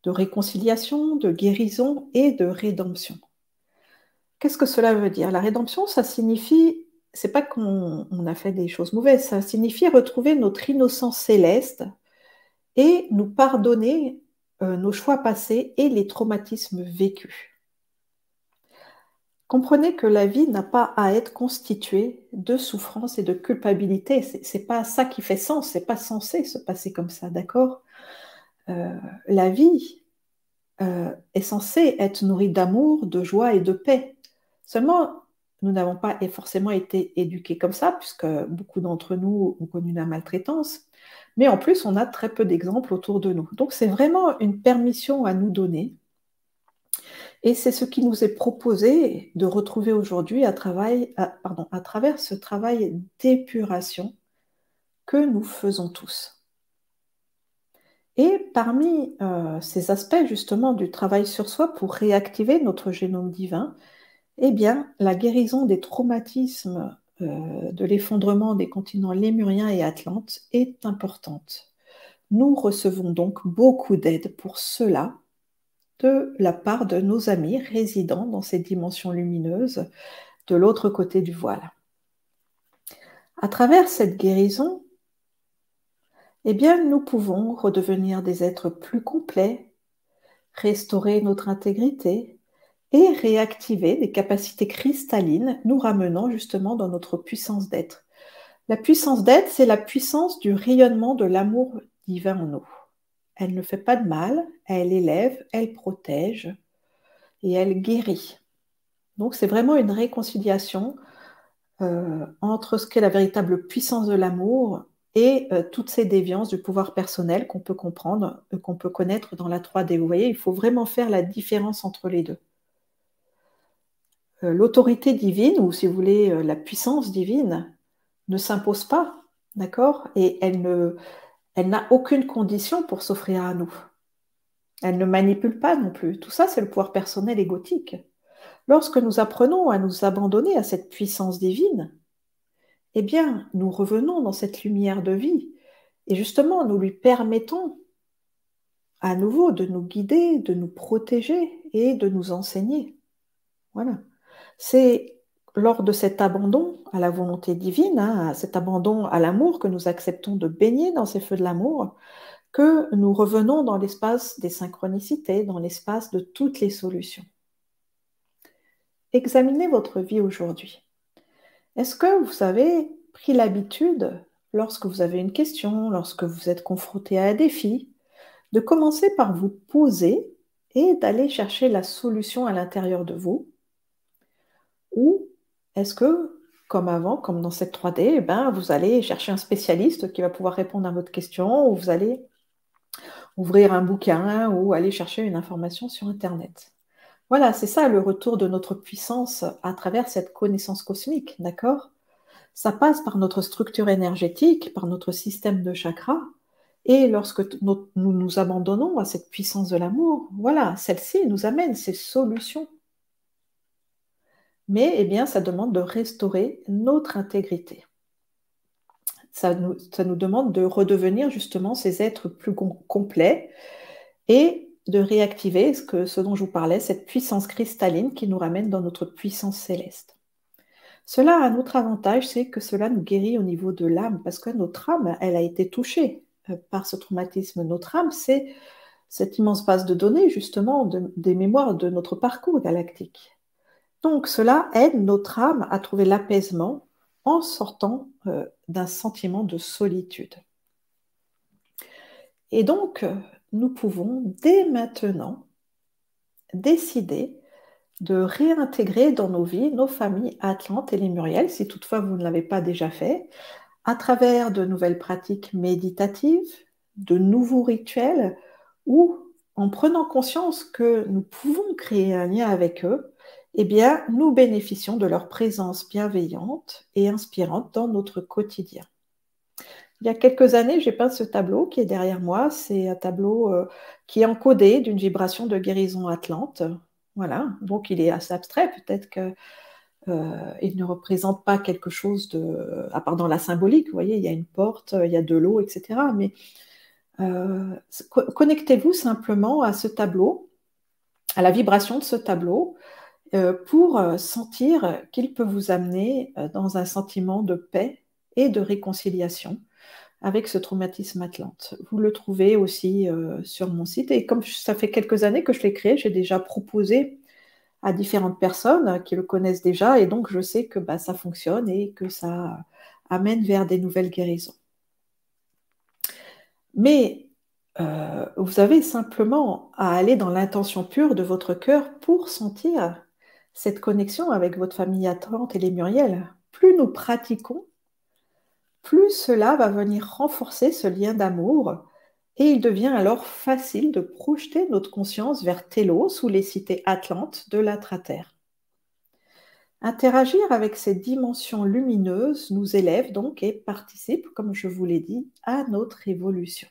de réconciliation, de guérison et de rédemption. Qu'est-ce que cela veut dire? La rédemption, ça signifie c'est pas qu'on a fait des choses mauvaises, ça signifie retrouver notre innocence céleste et nous pardonner euh, nos choix passés et les traumatismes vécus. Comprenez que la vie n'a pas à être constituée de souffrance et de culpabilité. C'est pas ça qui fait sens. C'est pas censé se passer comme ça, d'accord? Euh, La vie euh, est censée être nourrie d'amour, de joie et de paix. Seulement, nous n'avons pas forcément été éduqués comme ça, puisque beaucoup d'entre nous ont connu la maltraitance, mais en plus, on a très peu d'exemples autour de nous. Donc, c'est vraiment une permission à nous donner. Et c'est ce qui nous est proposé de retrouver aujourd'hui à, travers ce travail d'épuration que nous faisons tous. Et parmi euh, ces aspects justement du travail sur soi pour réactiver notre génome divin, eh bien, la guérison des traumatismes euh, de l'effondrement des continents lémuriens et atlantes est importante. Nous recevons donc beaucoup d'aide pour cela de la part de nos amis résidant dans ces dimensions lumineuses de l'autre côté du voile. À travers cette guérison, eh bien, nous pouvons redevenir des êtres plus complets, restaurer notre intégrité et réactiver des capacités cristallines, nous ramenant justement dans notre puissance d'être. La puissance d'être, c'est la puissance du rayonnement de l'amour divin en nous. Elle ne fait pas de mal, elle élève, elle protège et elle guérit. Donc c'est vraiment une réconciliation euh, entre ce qu'est la véritable puissance de l'amour et euh, toutes ces déviances du pouvoir personnel qu'on peut comprendre, euh, qu'on peut connaître dans la 3D. Vous voyez, il faut vraiment faire la différence entre les deux. Euh, l'autorité divine, ou si vous voulez, la puissance divine, ne s'impose pas, d'accord? Et elle ne, elle n'a aucune condition pour s'offrir à nous. Elle ne manipule pas non plus. Tout ça, c'est le pouvoir personnel égotique. Lorsque nous apprenons à nous abandonner à cette puissance divine, eh bien, nous revenons dans cette lumière de vie. Et justement, nous lui permettons à nouveau de nous guider, de nous protéger et de nous enseigner. Voilà. C'est lors de cet abandon à la volonté divine, hein, cet abandon à l'amour, que nous acceptons de baigner dans ces feux de l'amour, que nous revenons dans l'espace des synchronicités, dans l'espace de toutes les solutions. Examinez votre vie aujourd'hui. Est-ce que vous avez pris l'habitude, lorsque vous avez une question, lorsque vous êtes confronté à un défi, de commencer par vous poser et d'aller chercher la solution à l'intérieur de vous Ou est-ce que, comme avant, comme dans cette 3D, eh ben, vous allez chercher un spécialiste qui va pouvoir répondre à votre question, ou vous allez ouvrir un bouquin ou aller chercher une information sur Internet. Voilà, c'est ça le retour de notre puissance à travers cette connaissance cosmique, d'accord? Ça passe par notre structure énergétique, par notre système de chakras, et lorsque nous nous abandonnons à cette puissance de l'amour, voilà, celle-ci nous amène ces solutions. Mais eh bien, ça demande de restaurer notre intégrité. Ça nous, demande de redevenir justement ces êtres plus complets et de réactiver ce dont je vous parlais, cette puissance cristalline qui nous ramène dans notre puissance céleste. Cela a un autre avantage, c'est que cela nous guérit au niveau de l'âme, parce que notre âme, elle a été touchée euh, par ce traumatisme. Notre âme, c'est cette immense base de données, justement, des mémoires de notre parcours galactique. Donc cela aide notre âme à trouver l'apaisement en sortant euh, d'un sentiment de solitude. Et donc, nous pouvons dès maintenant décider de réintégrer dans nos vies nos familles Atlantes et les Muriel, si toutefois vous ne l'avez pas déjà fait, à travers de nouvelles pratiques méditatives, de nouveaux rituels, ou en prenant conscience que nous pouvons créer un lien avec eux, eh bien, nous bénéficions de leur présence bienveillante et inspirante dans notre quotidien. Il y a quelques années, j'ai peint ce tableau qui est derrière moi. C'est un tableau euh, qui est encodé d'une vibration de guérison atlante. Voilà, donc il est assez abstrait. Peut-être qu'il euh, ne représente pas quelque chose de. à part dans la symbolique, vous voyez, il y a une porte, il y a de l'eau, etc. Mais euh, connectez-vous simplement à ce tableau, à la vibration de ce tableau, pour sentir qu'il peut vous amener dans un sentiment de paix et de réconciliation avec ce traumatisme atlante. Vous le trouvez aussi euh, sur mon site. Et comme ça fait quelques années que je l'ai créé, j'ai déjà proposé à différentes personnes qui le connaissent déjà. Et donc, je sais que bah, ça fonctionne et que ça amène vers des nouvelles guérisons. Mais euh, vous avez simplement à aller dans l'intention pure de votre cœur pour sentir cette connexion avec votre famille Atlante et les Muriel, plus nous pratiquons, plus cela va venir renforcer ce lien d'amour et il devient alors facile de projeter notre conscience vers Télos ou les cités atlantes de l'intraterre. Interagir avec ces dimensions lumineuses nous élève donc et participe, comme je vous l'ai dit, à notre évolution.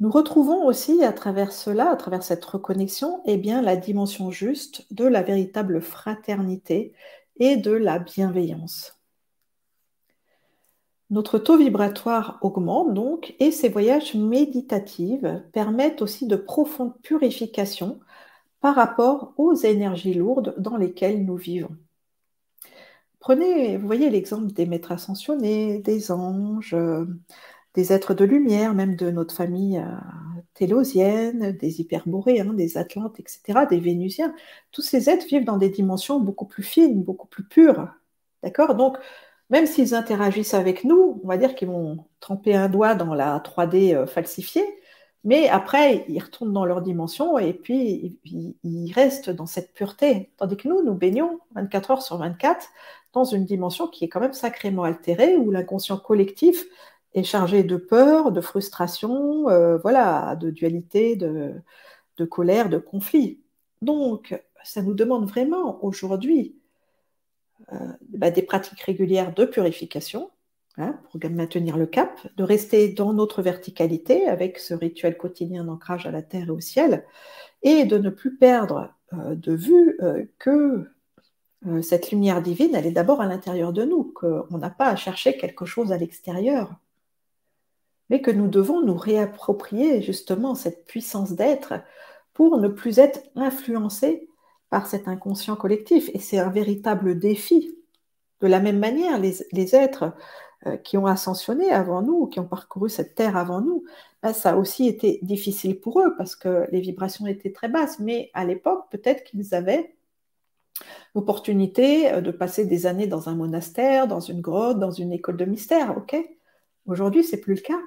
Nous retrouvons aussi à travers cela, à travers cette reconnexion, eh bien, la dimension juste de la véritable fraternité et de la bienveillance. Notre taux vibratoire augmente donc et ces voyages méditatifs permettent aussi de profondes purifications par rapport aux énergies lourdes dans lesquelles nous vivons. Prenez, vous voyez l'exemple des maîtres ascensionnés, des anges, des êtres de lumière, même de notre famille euh, télosienne, des hyperboréens, des atlantes, etc., des vénusiens. Tous ces êtres vivent dans des dimensions beaucoup plus fines, beaucoup plus pures. D'accord? Donc, même s'ils interagissent avec nous, on va dire qu'ils vont tremper un doigt dans la 3D euh, falsifiée, mais après, ils retournent dans leur dimension et puis ils restent dans cette pureté. Tandis que nous, nous baignons 24 heures sur 24 dans une dimension qui est quand même sacrément altérée, où l'inconscient collectif est chargé de peur, de frustration, euh, voilà, de dualité, de, colère, de conflit. Donc, ça nous demande vraiment aujourd'hui euh, bah, des pratiques régulières de purification hein, pour maintenir le cap, de rester dans notre verticalité avec ce rituel quotidien d'ancrage à la terre et au ciel, et de ne plus perdre euh, de vue que cette lumière divine, elle est d'abord à l'intérieur de nous, qu'on n'a pas à chercher quelque chose à l'extérieur mais que nous devons nous réapproprier justement cette puissance d'être pour ne plus être influencés par cet inconscient collectif. Et c'est un véritable défi. De la même manière, les, êtres euh, qui ont ascensionné avant nous, qui ont parcouru cette terre avant nous, ben, ça a aussi été difficile pour eux parce que les vibrations étaient très basses. Mais à l'époque, peut-être qu'ils avaient l'opportunité euh, de passer des années dans un monastère, dans une grotte, dans une école de mystère. Ok? Aujourd'hui, c'est plus le cas.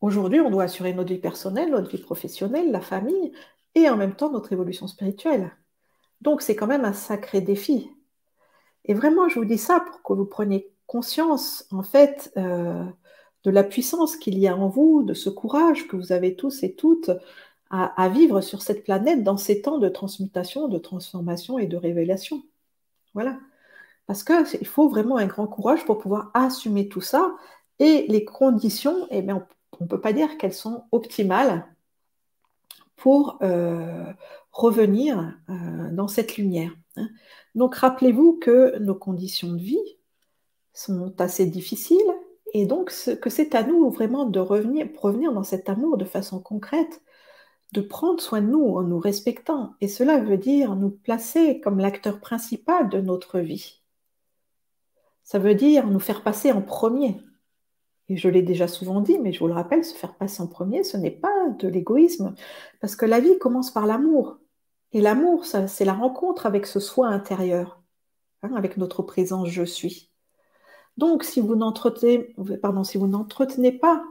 Aujourd'hui, on doit assurer notre vie personnelle, notre vie professionnelle, la famille, et en même temps notre évolution spirituelle. Donc c'est quand même un sacré défi. Et vraiment, je vous dis ça pour que vous preniez conscience, en fait, euh, de la puissance qu'il y a en vous, de ce courage que vous avez tous et toutes à, vivre sur cette planète dans ces temps de transmutation, de transformation et de révélation. Voilà. Parce qu'il faut vraiment un grand courage pour pouvoir assumer tout ça. Et les conditions, eh on ne peut pas dire qu'elles sont optimales pour euh, revenir euh, dans cette lumière. Hein. Donc rappelez-vous que nos conditions de vie sont assez difficiles et donc que c'est à nous vraiment de revenir, revenir dans cet amour de façon concrète, de prendre soin de nous en nous respectant. Et cela veut dire nous placer comme l'acteur principal de notre vie. Ça veut dire nous faire passer en premier. Et je l'ai déjà souvent dit, mais je vous le rappelle, se faire passer en premier, ce n'est pas de l'égoïsme, parce que la vie commence par l'amour. Et l'amour, c'est la rencontre avec ce soi intérieur, hein, avec notre présence je suis. Donc, si vous n'entretenez, pas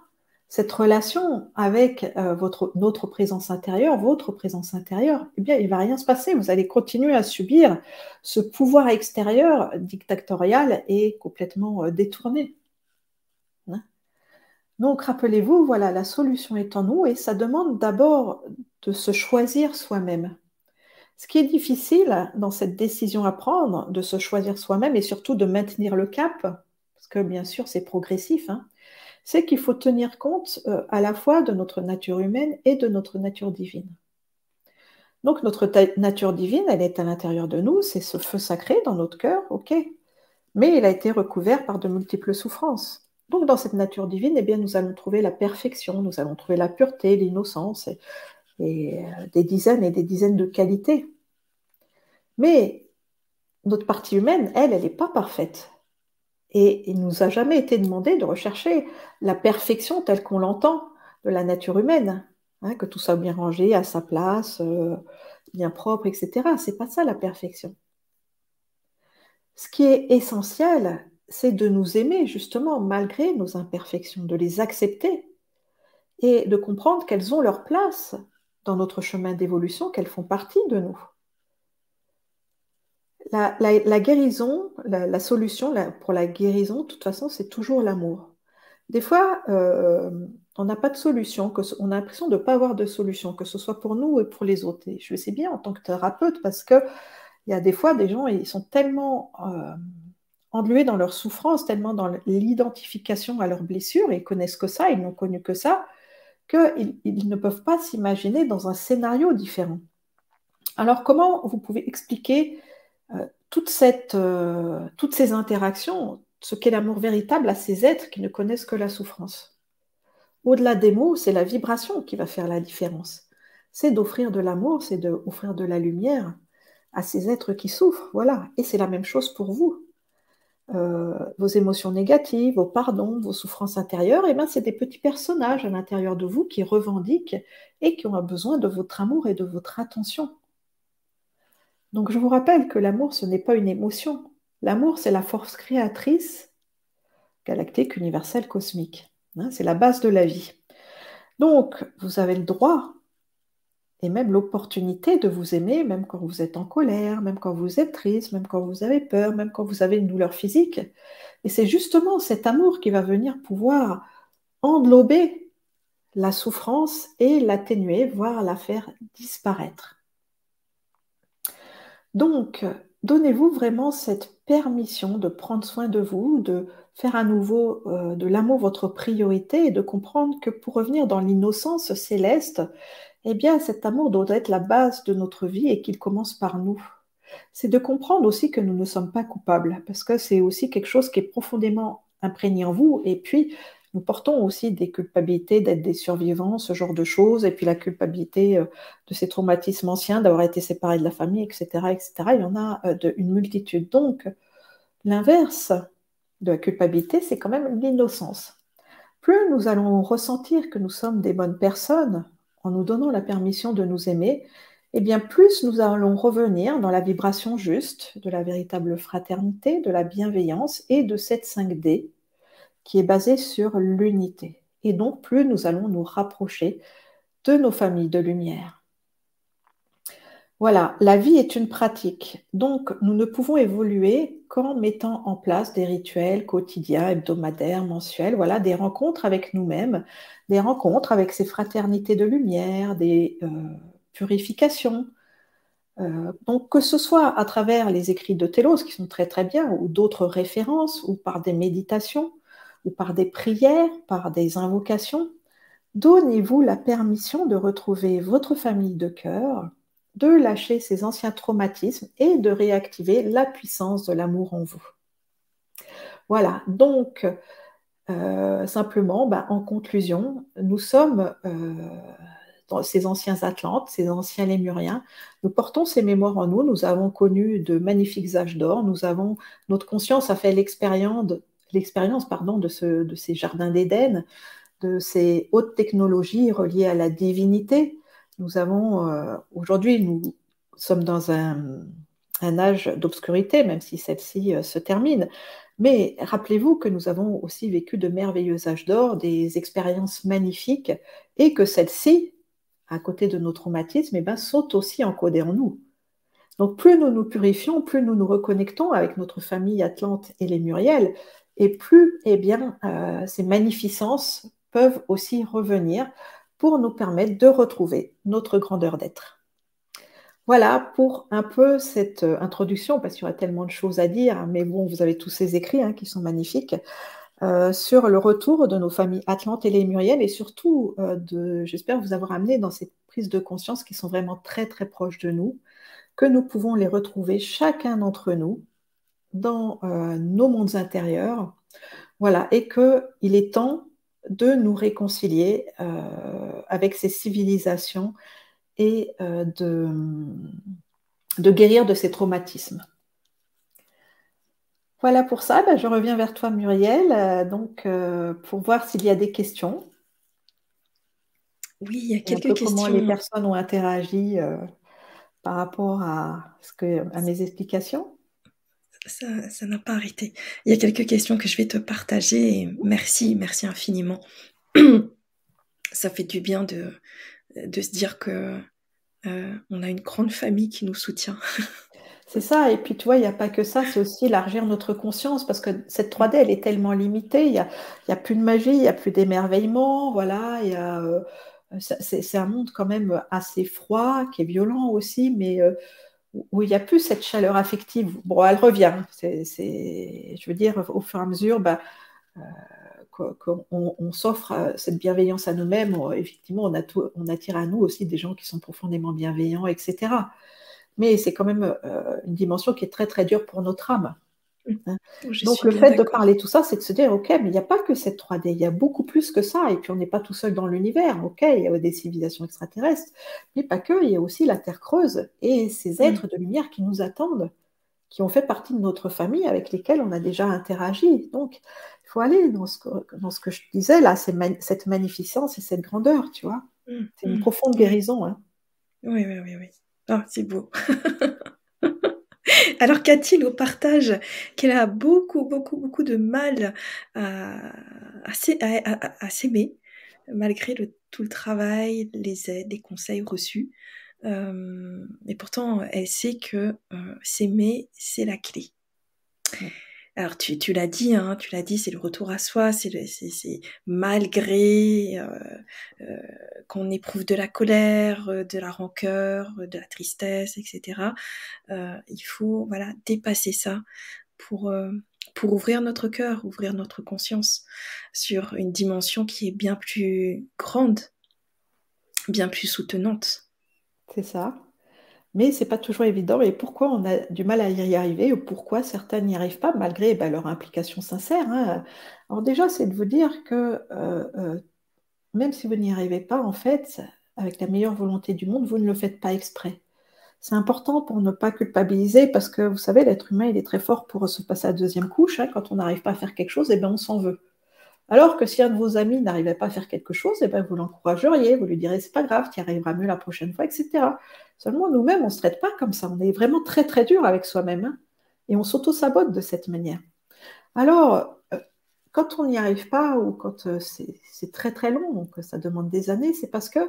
cette relation avec euh, votre, notre présence intérieure, votre présence intérieure, eh il ne va rien se passer. Vous allez continuer à subir ce pouvoir extérieur dictatorial et complètement euh, détourné. Donc rappelez-vous, voilà, la solution est en nous et ça demande d'abord de se choisir soi-même. Ce qui est difficile dans cette décision à prendre, de se choisir soi-même et surtout de maintenir le cap, parce que bien sûr c'est progressif, hein, c'est qu'il faut tenir compte euh, à la fois de notre nature humaine et de notre nature divine. Donc notre nature divine, elle est à l'intérieur de nous, c'est ce feu sacré dans notre cœur, ok, mais il a été recouvert par de multiples souffrances. Donc dans cette nature divine, eh bien, nous allons trouver la perfection, nous allons trouver la pureté, l'innocence et, euh, des dizaines et des dizaines de qualités. Mais notre partie humaine, elle, elle n'est pas parfaite. Et il ne nous a jamais été demandé de rechercher la perfection telle qu'on l'entend de la nature humaine, hein, que tout soit bien rangé, à sa place, euh, bien propre, etc. C'est pas ça la perfection. Ce qui est essentiel, c'est de nous aimer justement malgré nos imperfections, de les accepter et de comprendre qu'elles ont leur place dans notre chemin d'évolution, qu'elles font partie de nous. la, guérison, la, solution pour la guérison, de toute façon, c'est toujours l'amour. Des fois, euh, on n'a pas de solution, on a l'impression de ne pas avoir de solution, que ce soit pour nous et pour les autres. Je le sais bien en tant que thérapeute parce que il y a des fois des gens, ils sont tellement euh, englués dans leur souffrance, tellement dans l'identification à leurs blessures, ils connaissent que ça, ils n'ont connu que ça, qu'ils ils ne peuvent pas s'imaginer dans un scénario différent. Alors comment vous pouvez expliquer euh, toute cette, euh, toutes ces interactions, ce qu'est l'amour véritable à ces êtres qui ne connaissent que la souffrance? Au-delà des mots, c'est la vibration qui va faire la différence. C'est d'offrir de l'amour, c'est d'offrir de la lumière à ces êtres qui souffrent. Voilà. Et c'est la même chose pour vous. Euh, vos émotions négatives, vos pardons, vos souffrances intérieures, et eh ben, c'est des petits personnages à l'intérieur de vous qui revendiquent et qui ont besoin de votre amour et de votre attention. Donc je vous rappelle que l'amour, ce n'est pas une émotion. L'amour, c'est la force créatrice galactique, universelle, cosmique. Hein, c'est la base de la vie. Donc, vous avez le droit et même l'opportunité de vous aimer, même quand vous êtes en colère, même quand vous êtes triste, même quand vous avez peur, même quand vous avez une douleur physique. Et c'est justement cet amour qui va venir pouvoir englober la souffrance et l'atténuer, voire la faire disparaître. Donc, donnez-vous vraiment cette permission de prendre soin de vous, de faire à nouveau euh, de l'amour votre priorité et de comprendre que pour revenir dans l'innocence céleste, eh bien cet amour doit être la base de notre vie et qu'il commence par nous. C'est de comprendre aussi que nous ne sommes pas coupables, parce que c'est aussi quelque chose qui est profondément imprégné en vous, et puis nous portons aussi des culpabilités d'être des survivants, ce genre de choses, et puis la culpabilité euh, de ces traumatismes anciens, d'avoir été séparés de la famille, etc., etc. Il y en a euh, une multitude. Donc, l'inverse de la culpabilité, c'est quand même l'innocence. Plus nous allons ressentir que nous sommes des bonnes personnes en nous donnant la permission de nous aimer, eh bien plus nous allons revenir dans la vibration juste de la véritable fraternité, de la bienveillance et de cette 5D qui est basée sur l'unité. Et donc, plus nous allons nous rapprocher de nos familles de lumière. Voilà, la vie est une pratique. Donc, nous ne pouvons évoluer qu'en mettant en place des rituels quotidiens, hebdomadaires, mensuels, voilà, des rencontres avec nous-mêmes, des rencontres avec ces fraternités de lumière, des euh, purifications. Euh, donc, que ce soit à travers les écrits de Télos, qui sont très très bien, ou d'autres références, ou par des méditations, ou par des prières, par des invocations, donnez-vous la permission de retrouver votre famille de cœur, de lâcher ces anciens traumatismes et de réactiver la puissance de l'amour en vous. Voilà, donc euh, simplement, bah, en conclusion, nous sommes euh, ces anciens Atlantes, ces anciens Lémuriens, nous portons ces mémoires en nous, nous avons connu de magnifiques âges d'or, nous avons, notre conscience a fait l'expérience de ces jardins d'Éden, de ces hautes technologies reliées à la divinité. Nous avons, euh, aujourd'hui, nous sommes dans un, âge d'obscurité, même si celle-ci euh, se termine. Mais rappelez-vous que nous avons aussi vécu de merveilleux âges d'or, des expériences magnifiques, et que celles-ci, à côté de nos traumatismes, eh ben, sont aussi encodées en nous. Donc plus nous nous purifions, plus nous nous reconnectons avec notre famille Atlante et les Muriel, et plus eh euh, ces magnificences peuvent aussi revenir pour nous permettre de retrouver notre grandeur d'être. Voilà pour un peu cette euh, introduction, parce qu'il y aurait tellement de choses à dire, mais bon, vous avez tous ces écrits hein, qui sont magnifiques, euh, sur le retour de nos familles Atlantes et Lémuriennes, et surtout, de, j'espère vous avoir amené dans cette prise de conscience qui sont vraiment très très proches de nous, que nous pouvons les retrouver chacun d'entre nous dans euh, nos mondes intérieurs. Voilà, et qu'il est temps de nous réconcilier euh, avec ces civilisations et euh, de, de, guérir de ces traumatismes. Voilà pour ça, ben, je reviens vers toi Muriel, donc pour voir s'il y a des questions. Oui, il y a quelques questions. Comment les personnes ont interagi par rapport à, ce que, à mes explications ça n'a pas arrêté. Il y a quelques questions que je vais te partager. merci, merci infiniment. ça fait du bien de, de se dire que euh, on a une grande famille qui nous soutient. C'est ça, et puis tu vois, il n'y a pas que ça, c'est aussi élargir notre conscience, parce que cette 3D, elle est tellement limitée, il n'y a, y a plus de magie, il n'y a plus d'émerveillement, voilà, il y a, euh, c'est un monde quand même assez froid, qui est violent aussi, mais euh, où il n'y a plus cette chaleur affective. Bon, elle revient, je veux dire, au fur et à mesure, bah, euh, qu'on on, s'offre cette bienveillance à nous-mêmes, effectivement, on attire à nous aussi des gens qui sont profondément bienveillants, etc mais c'est quand même euh, une dimension qui est très très dure pour notre âme. Hein. Donc le fait de parler tout ça, c'est de se dire, ok, mais il n'y a pas que cette 3D, il y a beaucoup plus que ça, et puis on n'est pas tout seul dans l'univers, ok, il y a des civilisations extraterrestres, mais pas que, il y a aussi la Terre creuse et ces mm. êtres de lumière qui nous attendent, qui ont fait partie de notre famille, avec lesquels on a déjà interagi. Donc il faut aller dans ce que, dans ce que je disais là, cette magnificence et cette grandeur, tu vois. Mm. C'est une mm. profonde guérison. Hein. Oui, oui, oui, oui. Oh, c'est beau. Alors Cathy nous partage qu'elle a beaucoup, beaucoup, beaucoup de mal à, s'aimer, malgré tout le travail, les aides, les conseils reçus. Euh, et pourtant, elle sait que euh, s'aimer, c'est la clé. Alors tu, tu l'as dit, hein, tu l'as dit, c'est le retour à soi, c'est malgré euh, euh, qu'on éprouve de la colère, euh, de la rancœur, de la tristesse, etc. il faut voilà dépasser ça pour pour ouvrir notre cœur, ouvrir notre conscience sur une dimension qui est bien plus grande, bien plus soutenante. C'est ça mais c'est pas toujours évident. Et pourquoi on a du mal à y arriver ou pourquoi certains n'y arrivent pas malgré bah, leur implication sincère hein? Alors déjà, c'est de vous dire que euh, euh, même si vous n'y arrivez pas, en fait, avec la meilleure volonté du monde, vous ne le faites pas exprès. C'est important pour ne pas culpabiliser parce que vous savez, l'être humain, il est très fort pour se passer à la deuxième couche. Hein. Quand on n'arrive pas à faire quelque chose, eh ben, on s'en veut. Alors que si un de vos amis n'arrivait pas à faire quelque chose, eh ben, vous l'encourageriez, vous lui direz c'est pas grave, tu arriveras mieux la prochaine fois, etc. Seulement, nous-mêmes, on ne se traite pas comme ça. On est vraiment très, très dur avec soi-même. Hein. et on s'auto-sabote de cette manière. Alors, euh, quand on n'y arrive pas ou quand euh, c'est très, très long, donc ça demande des années, c'est parce que,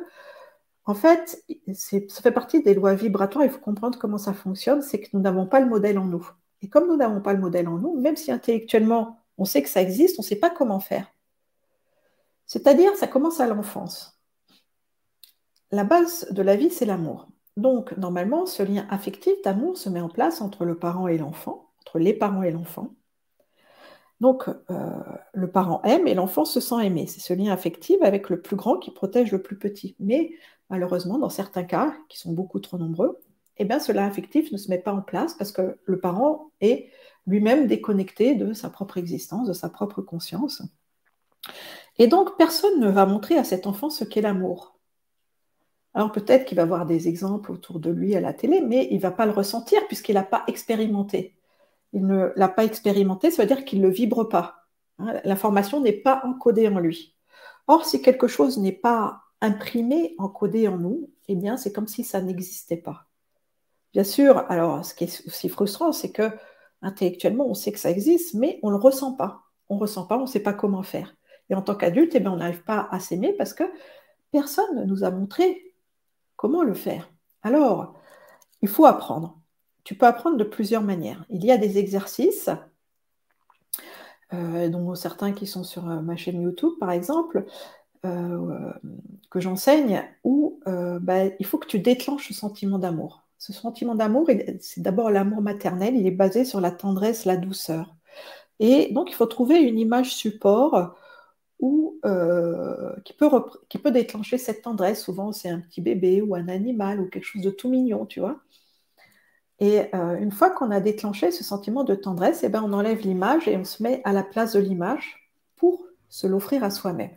en fait, ça fait partie des lois vibratoires. Il faut comprendre comment ça fonctionne. C'est que nous n'avons pas le modèle en nous. Et comme nous n'avons pas le modèle en nous, même si intellectuellement, on sait que ça existe, on ne sait pas comment faire. C'est-à-dire, ça commence à l'enfance. La base de la vie, c'est l'amour. Donc, normalement, ce lien affectif d'amour se met en place entre le parent et l'enfant, entre les parents et l'enfant. Donc, euh, le parent aime et l'enfant se sent aimé. C'est ce lien affectif avec le plus grand qui protège le plus petit. Mais malheureusement, dans certains cas, qui sont beaucoup trop nombreux, eh bien, ce lien affectif ne se met pas en place parce que le parent est lui-même déconnecté de sa propre existence, de sa propre conscience. Et donc, personne ne va montrer à cet enfant ce qu'est l'amour. Alors peut-être qu'il va voir des exemples autour de lui à la télé, mais il ne va pas le ressentir puisqu'il n'a pas expérimenté. Il ne l'a pas expérimenté, ça veut dire qu'il ne le vibre pas. Hein. L'information n'est pas encodée en lui. Or, si quelque chose n'est pas imprimé, encodé en nous, eh bien, c'est comme si ça n'existait pas. Bien sûr, alors, ce qui est aussi frustrant, c'est que intellectuellement, on sait que ça existe, mais on ne le ressent pas. On ne ressent pas, on ne sait pas comment faire. Et en tant qu'adulte, eh bien, on n'arrive pas à s'aimer parce que personne ne nous a montré Comment le faire Alors, il faut apprendre. Tu peux apprendre de plusieurs manières. Il y a des exercices, euh, dont certains qui sont sur euh, ma chaîne YouTube, par exemple, euh, que j'enseigne, où bah, il faut que tu déclenches ce sentiment d'amour. Ce sentiment d'amour, c'est d'abord l'amour maternel, il est basé sur la tendresse, la douceur. Et donc, il faut trouver une image support euh, qui, peut qui peut déclencher cette tendresse. Souvent, c'est un petit bébé ou un animal ou quelque chose de tout mignon, tu vois. Et euh, une fois qu'on a déclenché ce sentiment de tendresse, eh ben, on enlève l'image et on se met à la place de l'image pour se l'offrir à soi-même.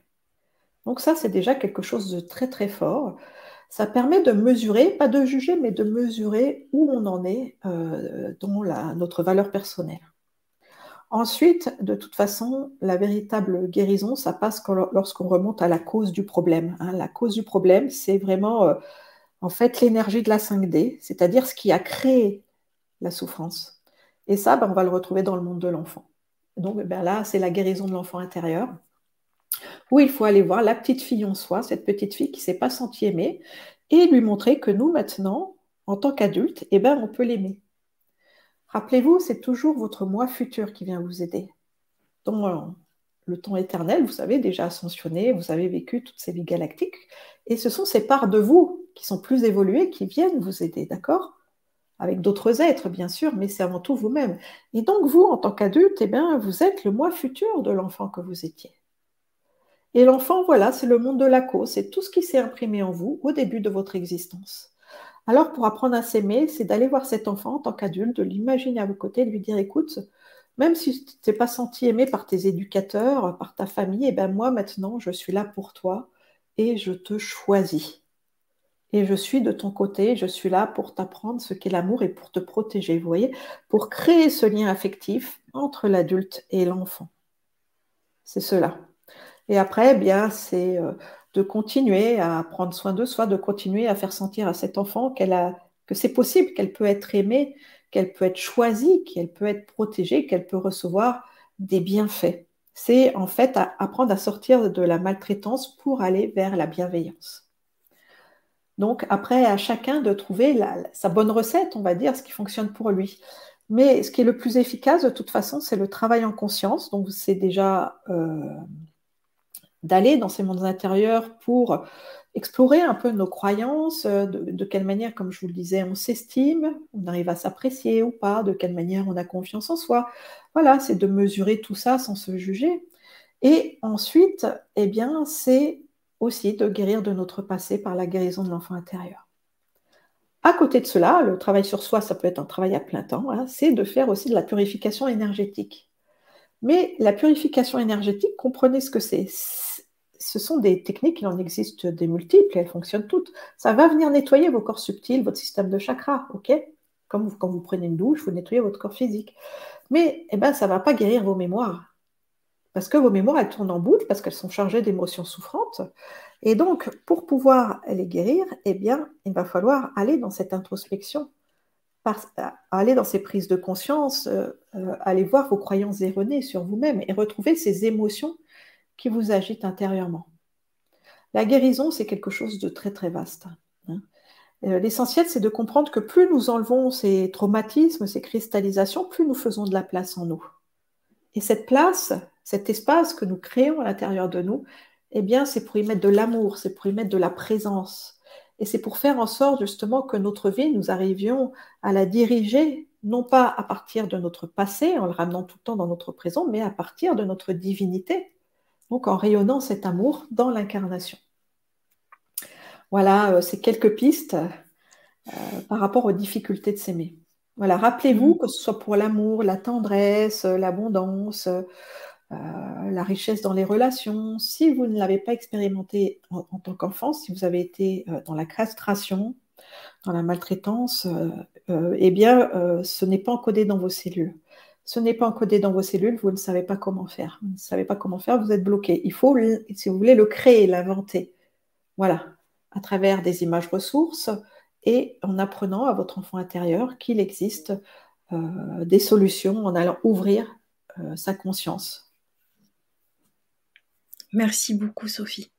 Donc ça, c'est déjà quelque chose de très très fort. Ça permet de mesurer, pas de juger, mais de mesurer où on en est euh, dans notre valeur personnelle. Ensuite, de toute façon, la véritable guérison, ça passe lorsqu'on remonte à la cause du problème. Hein. La cause du problème, c'est vraiment euh, en fait l'énergie de la 5D, c'est-à-dire ce qui a créé la souffrance. Et ça, ben, on va le retrouver dans le monde de l'enfant. Donc ben là, c'est la guérison de l'enfant intérieur, où il faut aller voir la petite fille en soi, cette petite fille qui ne s'est pas sentie aimée, et lui montrer que nous, maintenant, en tant qu'adultes, eh ben, on peut l'aimer. Rappelez-vous, c'est toujours votre moi futur qui vient vous aider. Dans le temps éternel, vous savez, déjà ascensionné, vous avez vécu toutes ces vies galactiques, et ce sont ces parts de vous qui sont plus évoluées qui viennent vous aider, d'accord? Avec d'autres êtres, bien sûr, mais c'est avant tout vous-même. Et donc, vous, en tant qu'adulte, eh bien, vous êtes le moi futur de l'enfant que vous étiez. Et l'enfant, voilà, c'est le monde de la cause, c'est tout ce qui s'est imprimé en vous au début de votre existence. Alors, pour apprendre à s'aimer, c'est d'aller voir cet enfant en tant qu'adulte, de l'imaginer à vos côtés, de lui dire, écoute, même si tu t'es pas senti aimé par tes éducateurs, par ta famille, et eh ben moi maintenant, je suis là pour toi et je te choisis. Et je suis de ton côté, je suis là pour t'apprendre ce qu'est l'amour et pour te protéger, vous voyez, pour créer ce lien affectif entre l'adulte et l'enfant. C'est cela. Et après, eh bien, c'est euh, de continuer à prendre soin de soi, de continuer à faire sentir à cet enfant qu'elle a, que c'est possible, qu'elle peut être aimée, qu'elle peut être choisie, qu'elle peut être protégée, qu'elle peut recevoir des bienfaits. C'est en fait apprendre à sortir de la maltraitance pour aller vers la bienveillance. Donc après, à chacun de trouver sa bonne recette, on va dire, ce qui fonctionne pour lui. Mais ce qui est le plus efficace, de toute façon, c'est le travail en conscience. Donc c'est déjà euh, d'aller dans ces mondes intérieurs pour explorer un peu nos croyances, euh, de, quelle manière, comme je vous le disais, on s'estime, on arrive à s'apprécier ou pas, de quelle manière on a confiance en soi. Voilà, c'est de mesurer tout ça sans se juger. Et ensuite, eh bien, c'est aussi de guérir de notre passé par la guérison de l'enfant intérieur. À côté de cela, le travail sur soi, ça peut être un travail à plein temps, hein, c'est de faire aussi de la purification énergétique. Mais la purification énergétique, comprenez ce que c'est ce sont des techniques, il en existe des multiples, elles fonctionnent toutes. Ça va venir nettoyer vos corps subtils, votre système de chakras, ok? Comme quand vous prenez une douche, vous nettoyez votre corps physique. Mais eh ben, ça ne va pas guérir vos mémoires. Parce que vos mémoires, elles tournent en boucle, parce qu'elles sont chargées d'émotions souffrantes. Et donc, pour pouvoir les guérir, eh bien, il va falloir aller dans cette introspection, aller dans ces prises de conscience, euh, euh, aller voir vos croyances erronées sur vous-même et retrouver ces émotions qui vous agite intérieurement. La guérison, c'est quelque chose de très très vaste. Hein. Euh, l'essentiel, c'est de comprendre que plus nous enlevons ces traumatismes, ces cristallisations, plus nous faisons de la place en nous. Et cette place, cet espace que nous créons à l'intérieur de nous, eh bien, c'est pour y mettre de l'amour, c'est pour y mettre de la présence. Et c'est pour faire en sorte justement que notre vie, nous arrivions à la diriger, non pas à partir de notre passé, en le ramenant tout le temps dans notre présent, mais à partir de notre divinité, donc en rayonnant cet amour dans l'incarnation. Voilà, euh, ces quelques pistes euh, par rapport aux difficultés de s'aimer. Voilà, rappelez-vous mm. que ce soit pour l'amour, la tendresse, l'abondance, euh, la richesse dans les relations, si vous ne l'avez pas expérimenté en, tant qu'enfant, si vous avez été dans la castration, dans la maltraitance, eh bien, ce n'est pas encodé dans vos cellules ce n'est pas encodé dans vos cellules, vous ne savez pas comment faire. Vous ne savez pas comment faire, vous êtes bloqué. Il faut, si vous voulez, le créer, l'inventer. Voilà, à travers des images ressources et en apprenant à votre enfant intérieur qu'il existe euh, des solutions en allant ouvrir euh, sa conscience. Merci beaucoup, Sophie.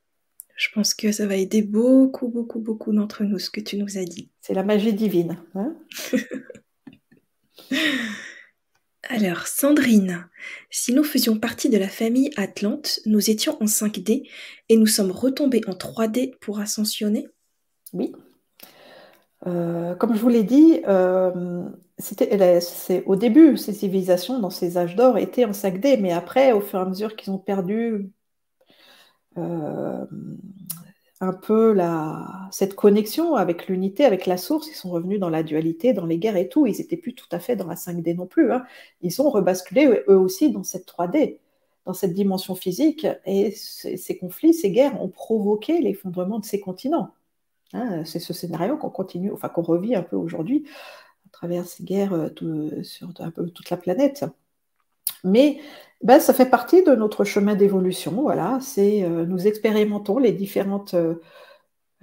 Je pense que ça va aider beaucoup, beaucoup, beaucoup d'entre nous, ce que tu nous as dit. C'est la magie divine. Hein? Alors, Sandrine, si nous faisions partie de la famille Atlante, nous étions en 5D et nous sommes retombés en 3D pour ascensionner? Oui. Euh, comme je vous l'ai dit, euh, c'est au début, ces civilisations, dans ces âges d'or, étaient en 5D, mais après, au fur et à mesure qu'ils ont perdu euh, un peu la, cette connexion avec l'unité, avec la source. Ils sont revenus dans la dualité, dans les guerres et tout. Ils n'étaient plus tout à fait dans la 5D non plus. Hein. Ils sont rebasculés eux aussi dans cette 3D, dans cette dimension physique. Et ces conflits, ces guerres ont provoqué l'effondrement de ces continents. Hein. C'est ce scénario qu'on continue, enfin qu'on revit un peu aujourd'hui à travers ces guerres euh, sur un peu toute la planète. Mais ben, ça fait partie de notre chemin d'évolution. Voilà, c'est euh, nous expérimentons les différentes euh,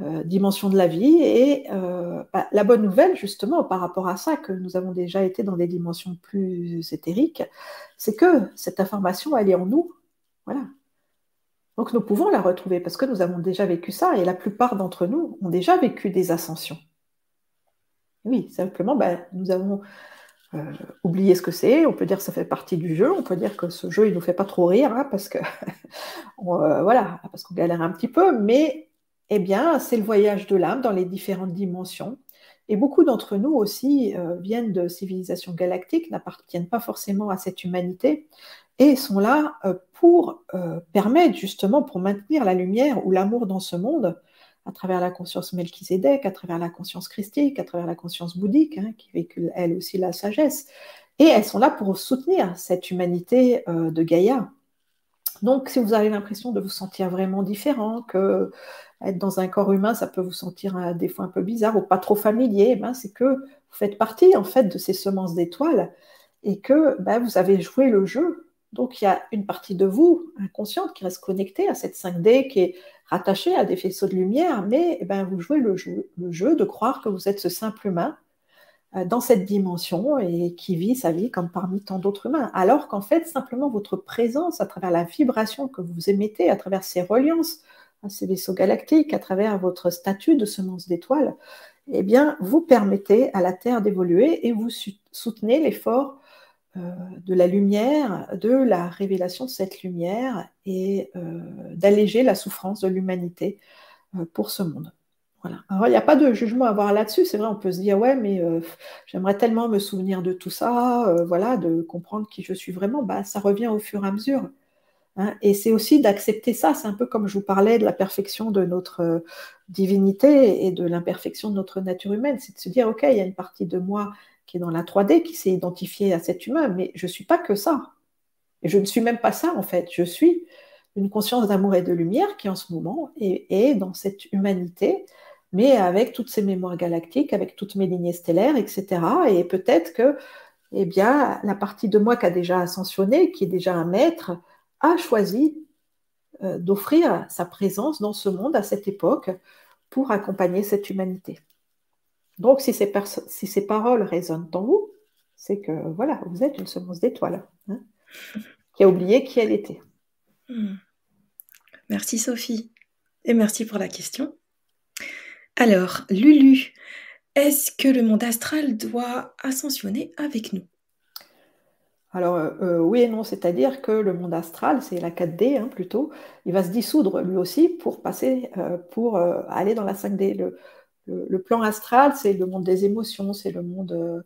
euh, dimensions de la vie. Et ben, la bonne nouvelle, justement, par rapport à ça, que nous avons déjà été dans des dimensions plus éthériques, c'est que cette information, elle est en nous. Voilà. Donc nous pouvons la retrouver parce que nous avons déjà vécu ça et la plupart d'entre nous ont déjà vécu des ascensions. Oui, simplement, ben, nous avons oublier ce que c'est. On peut dire que ça fait partie du jeu. On peut dire que ce jeu, il nous fait pas trop rire, hein, parce que voilà, parce qu'on galère un petit peu. Mais eh bien, c'est le voyage de l'âme dans les différentes dimensions. Et beaucoup d'entre nous aussi euh, viennent de civilisations galactiques, n'appartiennent pas forcément à cette humanité, et sont là euh, pour euh, permettre justement, pour maintenir la lumière ou l'amour dans ce monde, à travers la conscience melchizedek, à travers la conscience christique, à travers la conscience bouddhique, hein, qui véhicule elle aussi la sagesse. Et elles sont là pour soutenir cette humanité de Gaïa. Donc, si vous avez l'impression de vous sentir vraiment différent, que être dans un corps humain, ça peut vous sentir euh, des fois un peu bizarre ou pas trop familier, eh ben, c'est que vous faites partie en fait de ces semences d'étoiles et que ben, vous avez joué le jeu. Donc il y a une partie de vous inconsciente qui reste connectée à cette 5D qui est rattachée à des faisceaux de lumière, mais eh ben, vous jouez le jeu, de croire que vous êtes ce simple humain euh, dans cette dimension et qui vit sa vie comme parmi tant d'autres humains. Alors qu'en fait, simplement votre présence à travers la vibration que vous émettez, à travers ces reliances, à ces vaisseaux galactiques, à travers votre statut de semence d'étoiles, eh bien, vous permettez à la Terre d'évoluer et vous soutenez l'effort de la lumière, de la révélation de cette lumière et euh, d'alléger la souffrance de l'humanité pour ce monde. Alors, il n'y a pas de jugement à avoir là-dessus. C'est vrai, on peut se dire, ouais, mais euh, j'aimerais tellement me souvenir de tout ça, euh, voilà, de comprendre qui je suis vraiment. Bah, ça revient au fur et à mesure. Hein. Et c'est aussi d'accepter ça. C'est un peu comme je vous parlais de la perfection de notre euh, divinité et de l'imperfection de notre nature humaine. C'est de se dire, OK, il y a une partie de moi qui est dans la 3D, qui s'est identifiée à cet humain, mais je ne suis pas que ça. Et je ne suis même pas ça, en fait. Je suis une conscience d'amour et de lumière qui, en ce moment, est dans cette humanité mais avec toutes ces mémoires galactiques, avec toutes mes lignées stellaires, etc. Et peut-être que eh bien, la partie de moi qui a déjà ascensionné, qui est déjà un maître, a choisi euh, d'offrir sa présence dans ce monde à cette époque pour accompagner cette humanité. Donc, si ces, si ces paroles résonnent en vous, c'est que voilà, vous êtes une semence d'étoile hein, qui a oublié qui elle était. Hmm. Merci Sophie. Et merci pour la question. Alors, Lulu, est-ce que le monde astral doit ascensionner avec nous? Alors euh, euh, oui et non, c'est-à-dire que le monde astral, c'est la 4D hein, plutôt, il va se dissoudre lui aussi pour passer, euh, pour aller dans la 5D. Le, plan astral, c'est le monde des émotions, c'est le monde,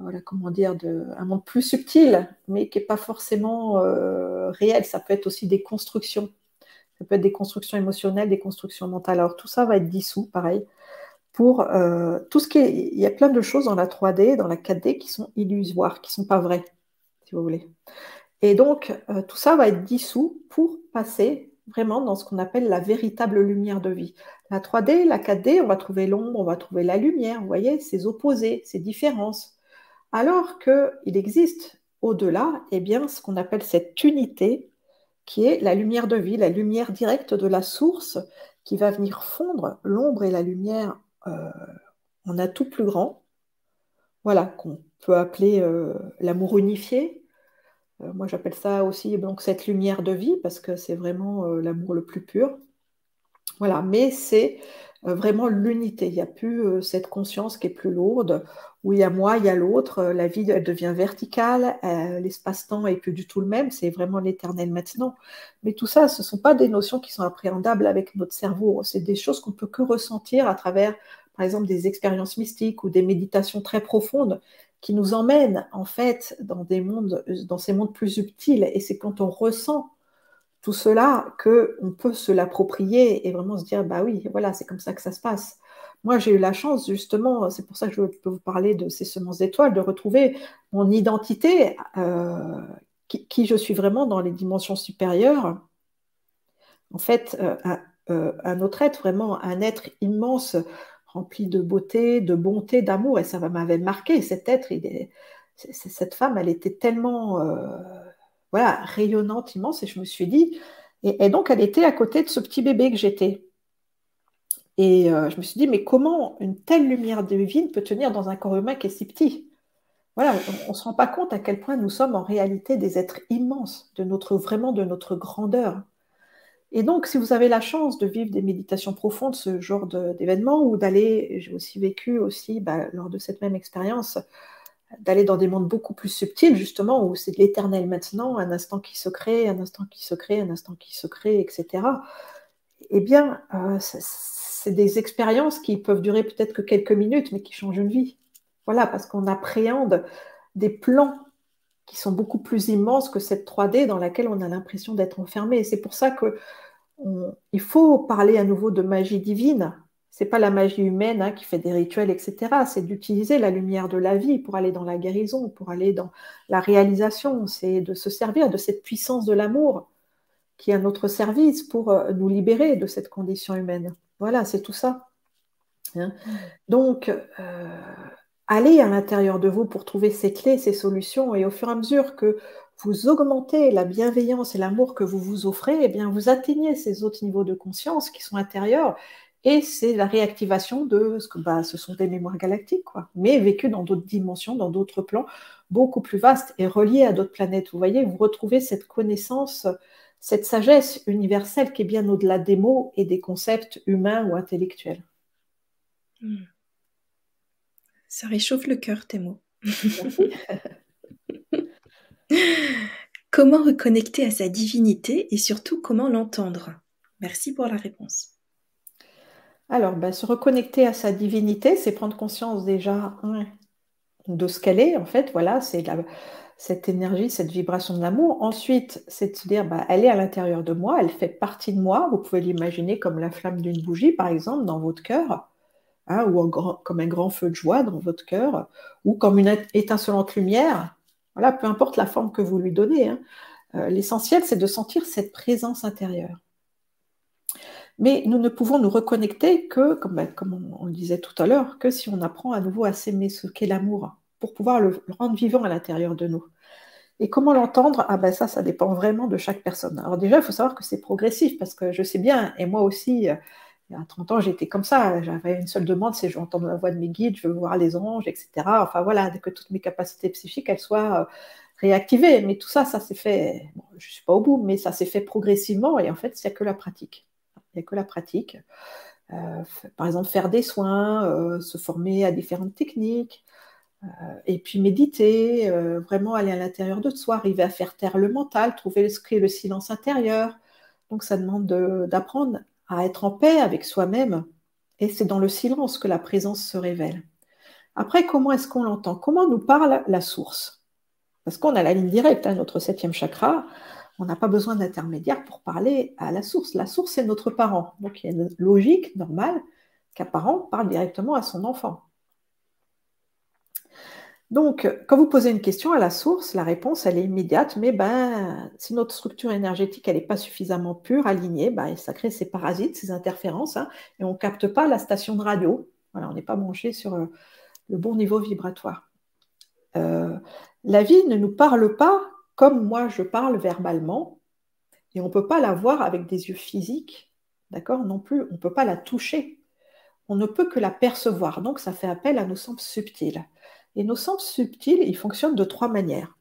voilà, comment dire, de, un monde plus subtil, mais qui n'est pas forcément réel. Ça peut être aussi des constructions. Ça peut être des constructions émotionnelles, des constructions mentales. Alors tout ça va être dissous, pareil. Pour euh, tout ce qui est, il y a plein de choses dans la 3D, dans la 4D qui sont illusoires, qui sont pas vraies, si vous voulez. Et donc euh, tout ça va être dissous pour passer vraiment dans ce qu'on appelle la véritable lumière de vie. La 3D, la 4D, on va trouver l'ombre, on va trouver la lumière, vous voyez, ces opposés, ces différences. Alors qu'il existe au-delà, eh bien, ce qu'on appelle cette unité qui est la lumière de vie, la lumière directe de la source qui va venir fondre l'ombre et la lumière euh, en un tout plus grand. Voilà, qu'on peut appeler euh, l'amour unifié. Euh, moi, j'appelle ça aussi cette lumière de vie parce que c'est vraiment l'amour le plus pur. Voilà, mais c'est euh, vraiment l'unité. Il n'y a plus euh, cette conscience qui est plus lourde, où il y a moi, il y a l'autre, euh, la vie elle devient verticale, l'espace-temps est plus du tout le même, c'est vraiment l'éternel maintenant. Mais tout ça, ce ne sont pas des notions qui sont appréhendables avec notre cerveau, c'est des choses qu'on peut que ressentir à travers, par exemple, des expériences mystiques ou des méditations très profondes qui nous emmènent en fait dans des mondes, dans ces mondes plus subtils. Et c'est quand on ressent tout cela qu'on peut se l'approprier et vraiment se dire, bah oui, voilà, c'est comme ça que ça se passe. Moi, j'ai eu la chance, justement, c'est pour ça que je peux vous parler de ces semences d'étoiles, de retrouver mon identité, euh, qui, je suis vraiment dans les dimensions supérieures. En fait, euh, euh, un, autre être, vraiment un être immense, rempli de beauté, de bonté, d'amour, et ça m'avait marqué. Cet être, cette femme, elle était tellement voilà, rayonnante, immense. Et je me suis dit, et, donc elle était à côté de ce petit bébé que j'étais. Et euh, je me suis dit, mais comment une telle lumière divine peut tenir dans un corps humain qui est si petit? Voilà, on ne se rend pas compte à quel point nous sommes en réalité des êtres immenses, de notre, vraiment de notre grandeur. Et donc, si vous avez la chance de vivre des méditations profondes, ce genre d'événement, ou d'aller, j'ai aussi vécu aussi, bah, lors de cette même expérience, d'aller dans des mondes beaucoup plus subtils, justement, où c'est de l'éternel maintenant, un instant qui se crée, un instant qui se crée, un instant qui se crée, etc. Eh bien, euh, c'est des expériences qui peuvent durer peut-être que quelques minutes, mais qui changent une vie. Voilà, parce qu'on appréhende des plans qui sont beaucoup plus immenses que cette 3D dans laquelle on a l'impression d'être enfermé. C'est pour ça qu'il faut parler à nouveau de magie divine. C'est pas la magie humaine hein, qui fait des rituels, etc. C'est d'utiliser la lumière de la vie pour aller dans la guérison, pour aller dans la réalisation. C'est de se servir de cette puissance de l'amour qui est à notre service pour euh, nous libérer de cette condition humaine. Voilà, c'est tout ça. Hein. Donc, euh, allez à l'intérieur de vous pour trouver ces clés, ces solutions, et au fur et à mesure que vous augmentez la bienveillance et l'amour que vous vous offrez, eh bien, vous atteignez ces autres niveaux de conscience qui sont intérieurs, et c'est la réactivation de ce que bah, ce sont des mémoires galactiques, mais vécues dans d'autres dimensions, dans d'autres plans, beaucoup plus vastes et reliées à d'autres planètes. Vous voyez, vous retrouvez cette connaissance cette sagesse universelle qui est bien au-delà des mots et des concepts humains ou intellectuels. Hmm. Ça réchauffe le cœur, tes mots. comment reconnecter à sa divinité et surtout comment l'entendre? Merci pour la réponse. Alors, ben, se reconnecter à sa divinité, c'est prendre conscience déjà de ce qu'elle est, en fait. Voilà, c'est la, cette énergie, cette vibration de l'amour. Ensuite, c'est de se dire, bah, elle est à l'intérieur de moi, elle fait partie de moi. Vous pouvez l'imaginer comme la flamme d'une bougie, par exemple, dans votre cœur, hein, ou comme un grand feu de joie dans votre cœur, ou comme une étincelante lumière. Voilà, peu importe la forme que vous lui donnez. Hein. Euh, l'essentiel, c'est de sentir cette présence intérieure. Mais nous ne pouvons nous reconnecter que, comme, comme on, le disait tout à l'heure, que si on apprend à nouveau à s'aimer ce qu'est l'amour pour pouvoir le, rendre vivant à l'intérieur de nous. Et comment l'entendre? Ah ben ça, ça dépend vraiment de chaque personne. Alors déjà, il faut savoir que c'est progressif, parce que je sais bien, et moi aussi, euh, il y a 30 ans, j'étais comme ça. J'avais une seule demande, c'est je veux entendre la voix de mes guides, je veux voir les anges, etc. Enfin voilà, que toutes mes capacités psychiques, elles soient euh, réactivées. Mais tout ça, ça s'est fait, je ne suis pas au bout, mais ça s'est fait progressivement, et en fait, il n'y a que la pratique. Il n'y a que la pratique. Euh, par exemple, faire des soins, se former à différentes techniques, euh, et puis méditer, euh, vraiment aller à l'intérieur de soi, arriver à faire taire le mental, trouver ce le silence intérieur. Donc ça demande d'apprendre à être en paix avec soi-même. Et c'est dans le silence que la présence se révèle. Après, comment est-ce qu'on l'entend? Comment nous parle la source? Parce qu'on a la ligne directe, hein, notre septième chakra. On n'a pas besoin d'intermédiaire pour parler à la source. La source, c'est notre parent. Donc il y a une logique normale qu'un parent parle directement à son enfant. Donc, quand vous posez une question à la source, la réponse, elle est immédiate, mais ben, si notre structure énergétique, elle n'est pas suffisamment pure, alignée, ben, ça crée ces parasites, ces interférences, hein, et on ne capte pas la station de radio. Voilà, on n'est pas branché sur euh, le bon niveau vibratoire. Euh, la vie ne nous parle pas comme moi je parle verbalement, et on ne peut pas la voir avec des yeux physiques, d'accord Non plus, on ne peut pas la toucher. On ne peut que la percevoir, donc ça fait appel à nos sens subtils. Et nos sens subtils, ils fonctionnent de trois manières.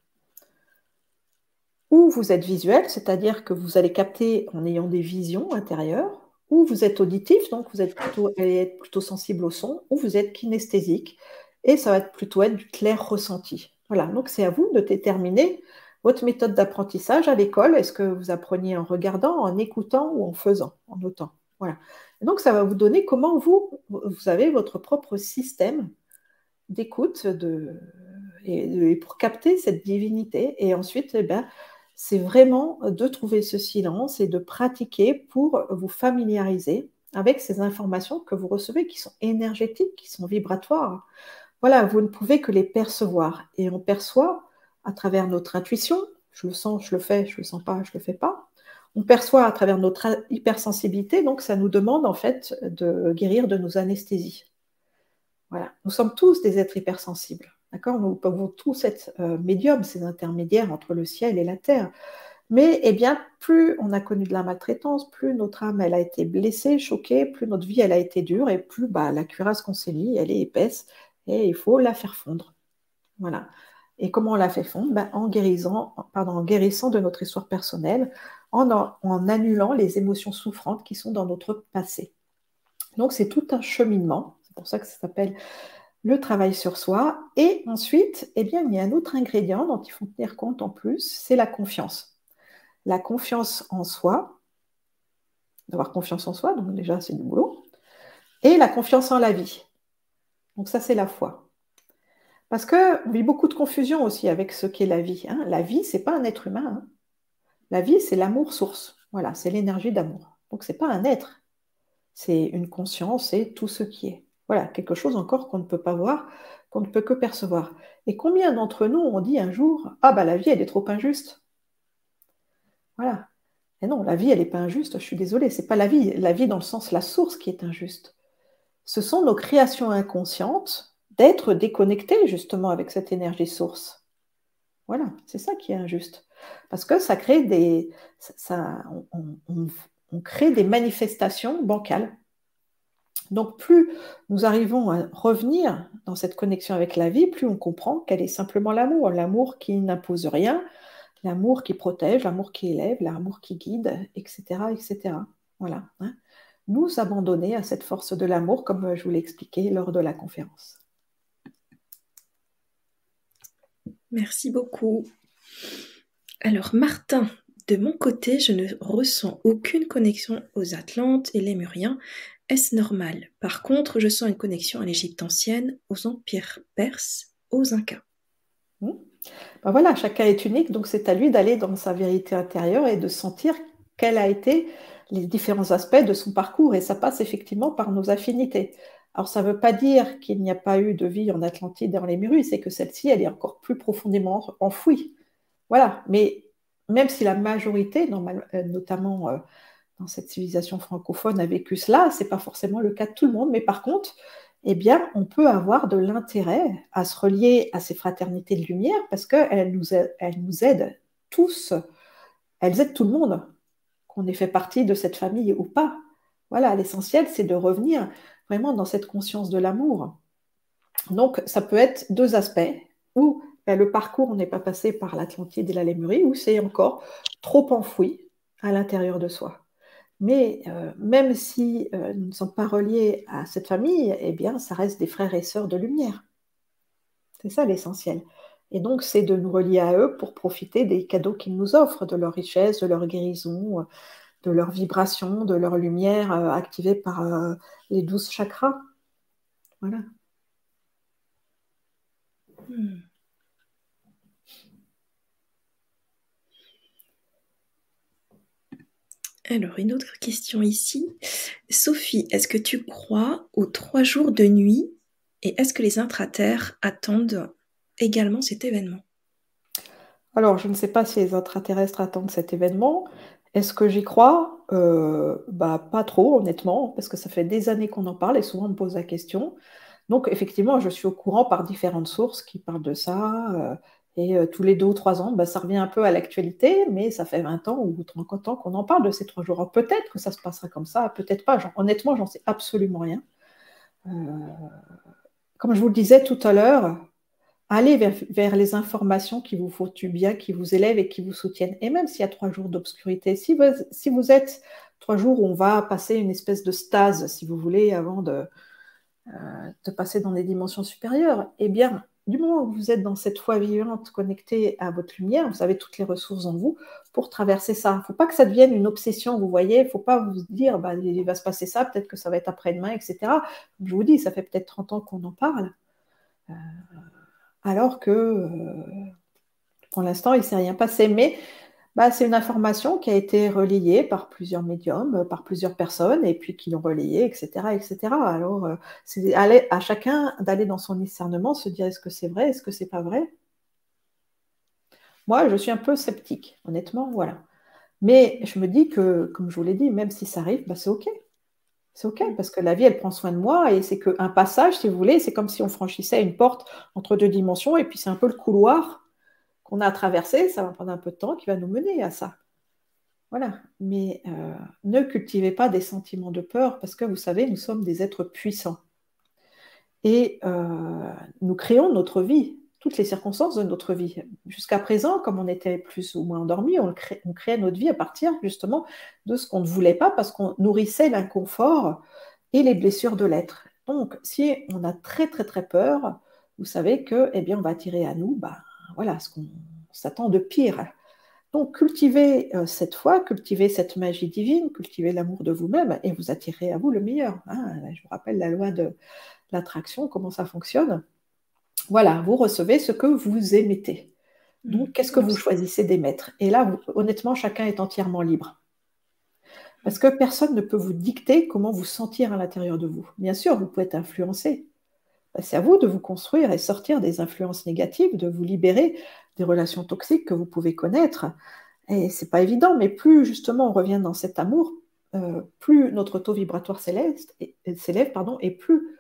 Ou vous êtes visuel, c'est-à-dire que vous allez capter en ayant des visions intérieures, ou vous êtes auditif, donc vous êtes plutôt, être plutôt sensible au son, ou vous êtes kinesthésique, et ça va plutôt être du clair ressenti. Voilà, donc c'est à vous de déterminer votre méthode d'apprentissage à l'école. Est-ce que vous apprenez en regardant, en écoutant ou en faisant, en notant? Voilà. donc ça va vous donner comment vous, vous avez votre propre système d'écoute de, et, pour capter cette divinité. Et ensuite, eh ben, c'est vraiment de trouver ce silence et de pratiquer pour vous familiariser avec ces informations que vous recevez qui sont énergétiques, qui sont vibratoires. Voilà, vous ne pouvez que les percevoir. Et on perçoit à travers notre intuition, je le sens, je le fais, je le sens pas, je le fais pas. On perçoit à travers notre hypersensibilité, donc ça nous demande en fait de guérir de nos anesthésies. Voilà. Nous sommes tous des êtres hypersensibles. D'accord? Nous pouvons tous être euh, médiums, ces intermédiaires entre le ciel et la terre. Mais eh bien, plus on a connu de la maltraitance, plus notre âme elle a été blessée, choquée, plus notre vie elle a été dure et plus bah, la cuirasse qu'on s'est mis elle est épaisse et il faut la faire fondre. Voilà. Et comment on la fait fondre? Ben, en, guérissant, pardon, en guérissant de notre histoire personnelle, en, en annulant les émotions souffrantes qui sont dans notre passé. Donc c'est tout un cheminement pour ça que ça s'appelle le travail sur soi. Et ensuite, eh bien, il y a un autre ingrédient dont il faut tenir compte en plus, c'est la confiance. La confiance en soi, d'avoir confiance en soi, donc déjà c'est du boulot, et la confiance en la vie. Donc ça, c'est la foi. Parce qu'on vit beaucoup de confusion aussi avec ce qu'est la vie. Hein. La vie, c'est pas un être humain. Hein. La vie, c'est l'amour source. Voilà, c'est l'énergie d'amour. Donc c'est pas un être. C'est une conscience et tout ce qui est. Voilà, quelque chose encore qu'on ne peut pas voir, qu'on ne peut que percevoir. Et combien d'entre nous ont dit un jour Ah, bah la vie, elle est trop injuste Voilà. Et non, la vie, elle n'est pas injuste, je suis désolée, c'est pas la vie. La vie dans le sens la source qui est injuste. Ce sont nos créations inconscientes d'être déconnectés justement avec cette énergie source. Voilà, c'est ça qui est injuste. Parce que ça crée des. Ça, on crée des manifestations bancales. Donc plus nous arrivons à revenir dans cette connexion avec la vie, plus on comprend qu'elle est simplement l'amour, l'amour qui n'impose rien, l'amour qui protège, l'amour qui élève, l'amour qui guide, etc. etc. Voilà. Hein. Nous abandonner à cette force de l'amour, comme je vous l'ai expliqué lors de la conférence. Merci beaucoup. Alors Martin de mon côté, je ne ressens aucune connexion aux Atlantes et Lémuriens. Est-ce normal? Par contre, je sens une connexion à l'Égypte ancienne, aux empires perses, aux Incas. Hmm. Ben voilà, chacun est unique, donc c'est à lui d'aller dans sa vérité intérieure et de sentir quels a été les différents aspects de son parcours. Et ça passe effectivement par nos affinités. Alors ça ne veut pas dire qu'il n'y a pas eu de vie en Atlantide et en Lémurie, c'est que celle-ci, elle est encore plus profondément enfouie. Voilà, mais même si la majorité, euh, notamment euh, cette civilisation francophone, a vécu cela, ce n'est pas forcément le cas de tout le monde, mais par contre, eh bien, on peut avoir de l'intérêt à se relier à ces fraternités de lumière parce qu'elles nous, elles nous aident tous, elles aident tout le monde, qu'on ait fait partie de cette famille ou pas. Voilà, l'essentiel, c'est de revenir vraiment dans cette conscience de l'amour. Donc, ça peut être deux aspects, ou ben, le parcours, on n'est pas passé par l'Atlantide et la Lémurie, où c'est encore trop enfoui à l'intérieur de soi. Mais euh, même si euh, nous ne sommes pas reliés à cette famille, eh bien, ça reste des frères et sœurs de lumière. C'est ça l'essentiel. Et donc, c'est de nous relier à eux pour profiter des cadeaux qu'ils nous offrent, de leur richesse, de leur guérison, de leur vibration, de leur lumière euh, activée par les douze chakras. Voilà. Hmm. Alors, une autre question ici. Sophie, est-ce que tu crois aux trois jours de nuit et est-ce que les intraterres attendent également cet événement? Alors, je ne sais pas si les intraterrestres attendent cet événement. Est-ce que j'y crois? Euh, bah, Pas trop, honnêtement, parce que ça fait des années qu'on en parle et souvent on me pose la question. Donc, effectivement, je suis au courant par différentes sources qui parlent de ça. Euh, et euh, tous les deux ou trois ans, bah, ça revient un peu à l'actualité, mais ça fait 20 ans ou 30 ans qu'on en parle de ces trois jours. Peut-être que ça se passera comme ça, peut-être pas. Honnêtement, j'en sais absolument rien. Euh, comme je vous le disais tout à l'heure, allez vers, les informations qui vous font du bien, qui vous élèvent et qui vous soutiennent. Et même s'il y a trois jours d'obscurité, si vous, si vous êtes trois jours où on va passer une espèce de stase, si vous voulez, avant de, euh, de passer dans des dimensions supérieures, eh bien, du moment où vous êtes dans cette foi vivante, connectée à votre lumière, vous avez toutes les ressources en vous pour traverser ça. Il ne faut pas que ça devienne une obsession, vous voyez. Il ne faut pas vous dire, bah, il va se passer ça, peut-être que ça va être après-demain, etc. je vous dis, ça fait peut-être 30 ans qu'on en parle. Euh, alors que euh, pour l'instant, il ne s'est rien passé. Mais bah, c'est une information qui a été relayée par plusieurs médiums, euh, par plusieurs personnes, et puis qui l'ont relayée, etc. etc. Alors, euh, c'est à chacun d'aller dans son discernement, se dire est-ce que c'est vrai, est-ce que c'est pas vrai? Moi, je suis un peu sceptique, honnêtement, voilà. Mais je me dis que, comme je vous l'ai dit, même si ça arrive, bah, c'est OK. C'est OK, parce que la vie, elle prend soin de moi, et c'est qu'un passage, si vous voulez, c'est comme si on franchissait une porte entre deux dimensions, et puis c'est un peu le couloir qu'on a traversé, ça va prendre un peu de temps qui va nous mener à ça. Voilà. Mais euh, ne cultivez pas des sentiments de peur parce que vous savez, nous sommes des êtres puissants. Et euh, nous créons notre vie, toutes les circonstances de notre vie. Jusqu'à présent, comme on était plus ou moins endormi, on, créait notre vie à partir justement de ce qu'on ne voulait pas parce qu'on nourrissait l'inconfort et les blessures de l'être. Donc, si on a très très très peur, vous savez que, eh bien, on va attirer à nous, bah, voilà, ce qu'on s'attend de pire. Donc, cultivez euh, cette foi, cultivez cette magie divine, cultivez l'amour de vous-même et vous attirez à vous le meilleur. Hein. Je vous rappelle la loi de l'attraction, comment ça fonctionne. Voilà, vous recevez ce que vous émettez. Donc, mmh. qu'est-ce que vous choisissez d'émettre? Et là, honnêtement, chacun est entièrement libre. Parce que personne ne peut vous dicter comment vous sentir à l'intérieur de vous. Bien sûr, vous pouvez être influencé. Ben, c'est à vous de vous construire et sortir des influences négatives, de vous libérer des relations toxiques que vous pouvez connaître. Et c'est pas évident, mais plus justement on revient dans cet amour, euh, plus notre taux vibratoire s'élève, pardon, et plus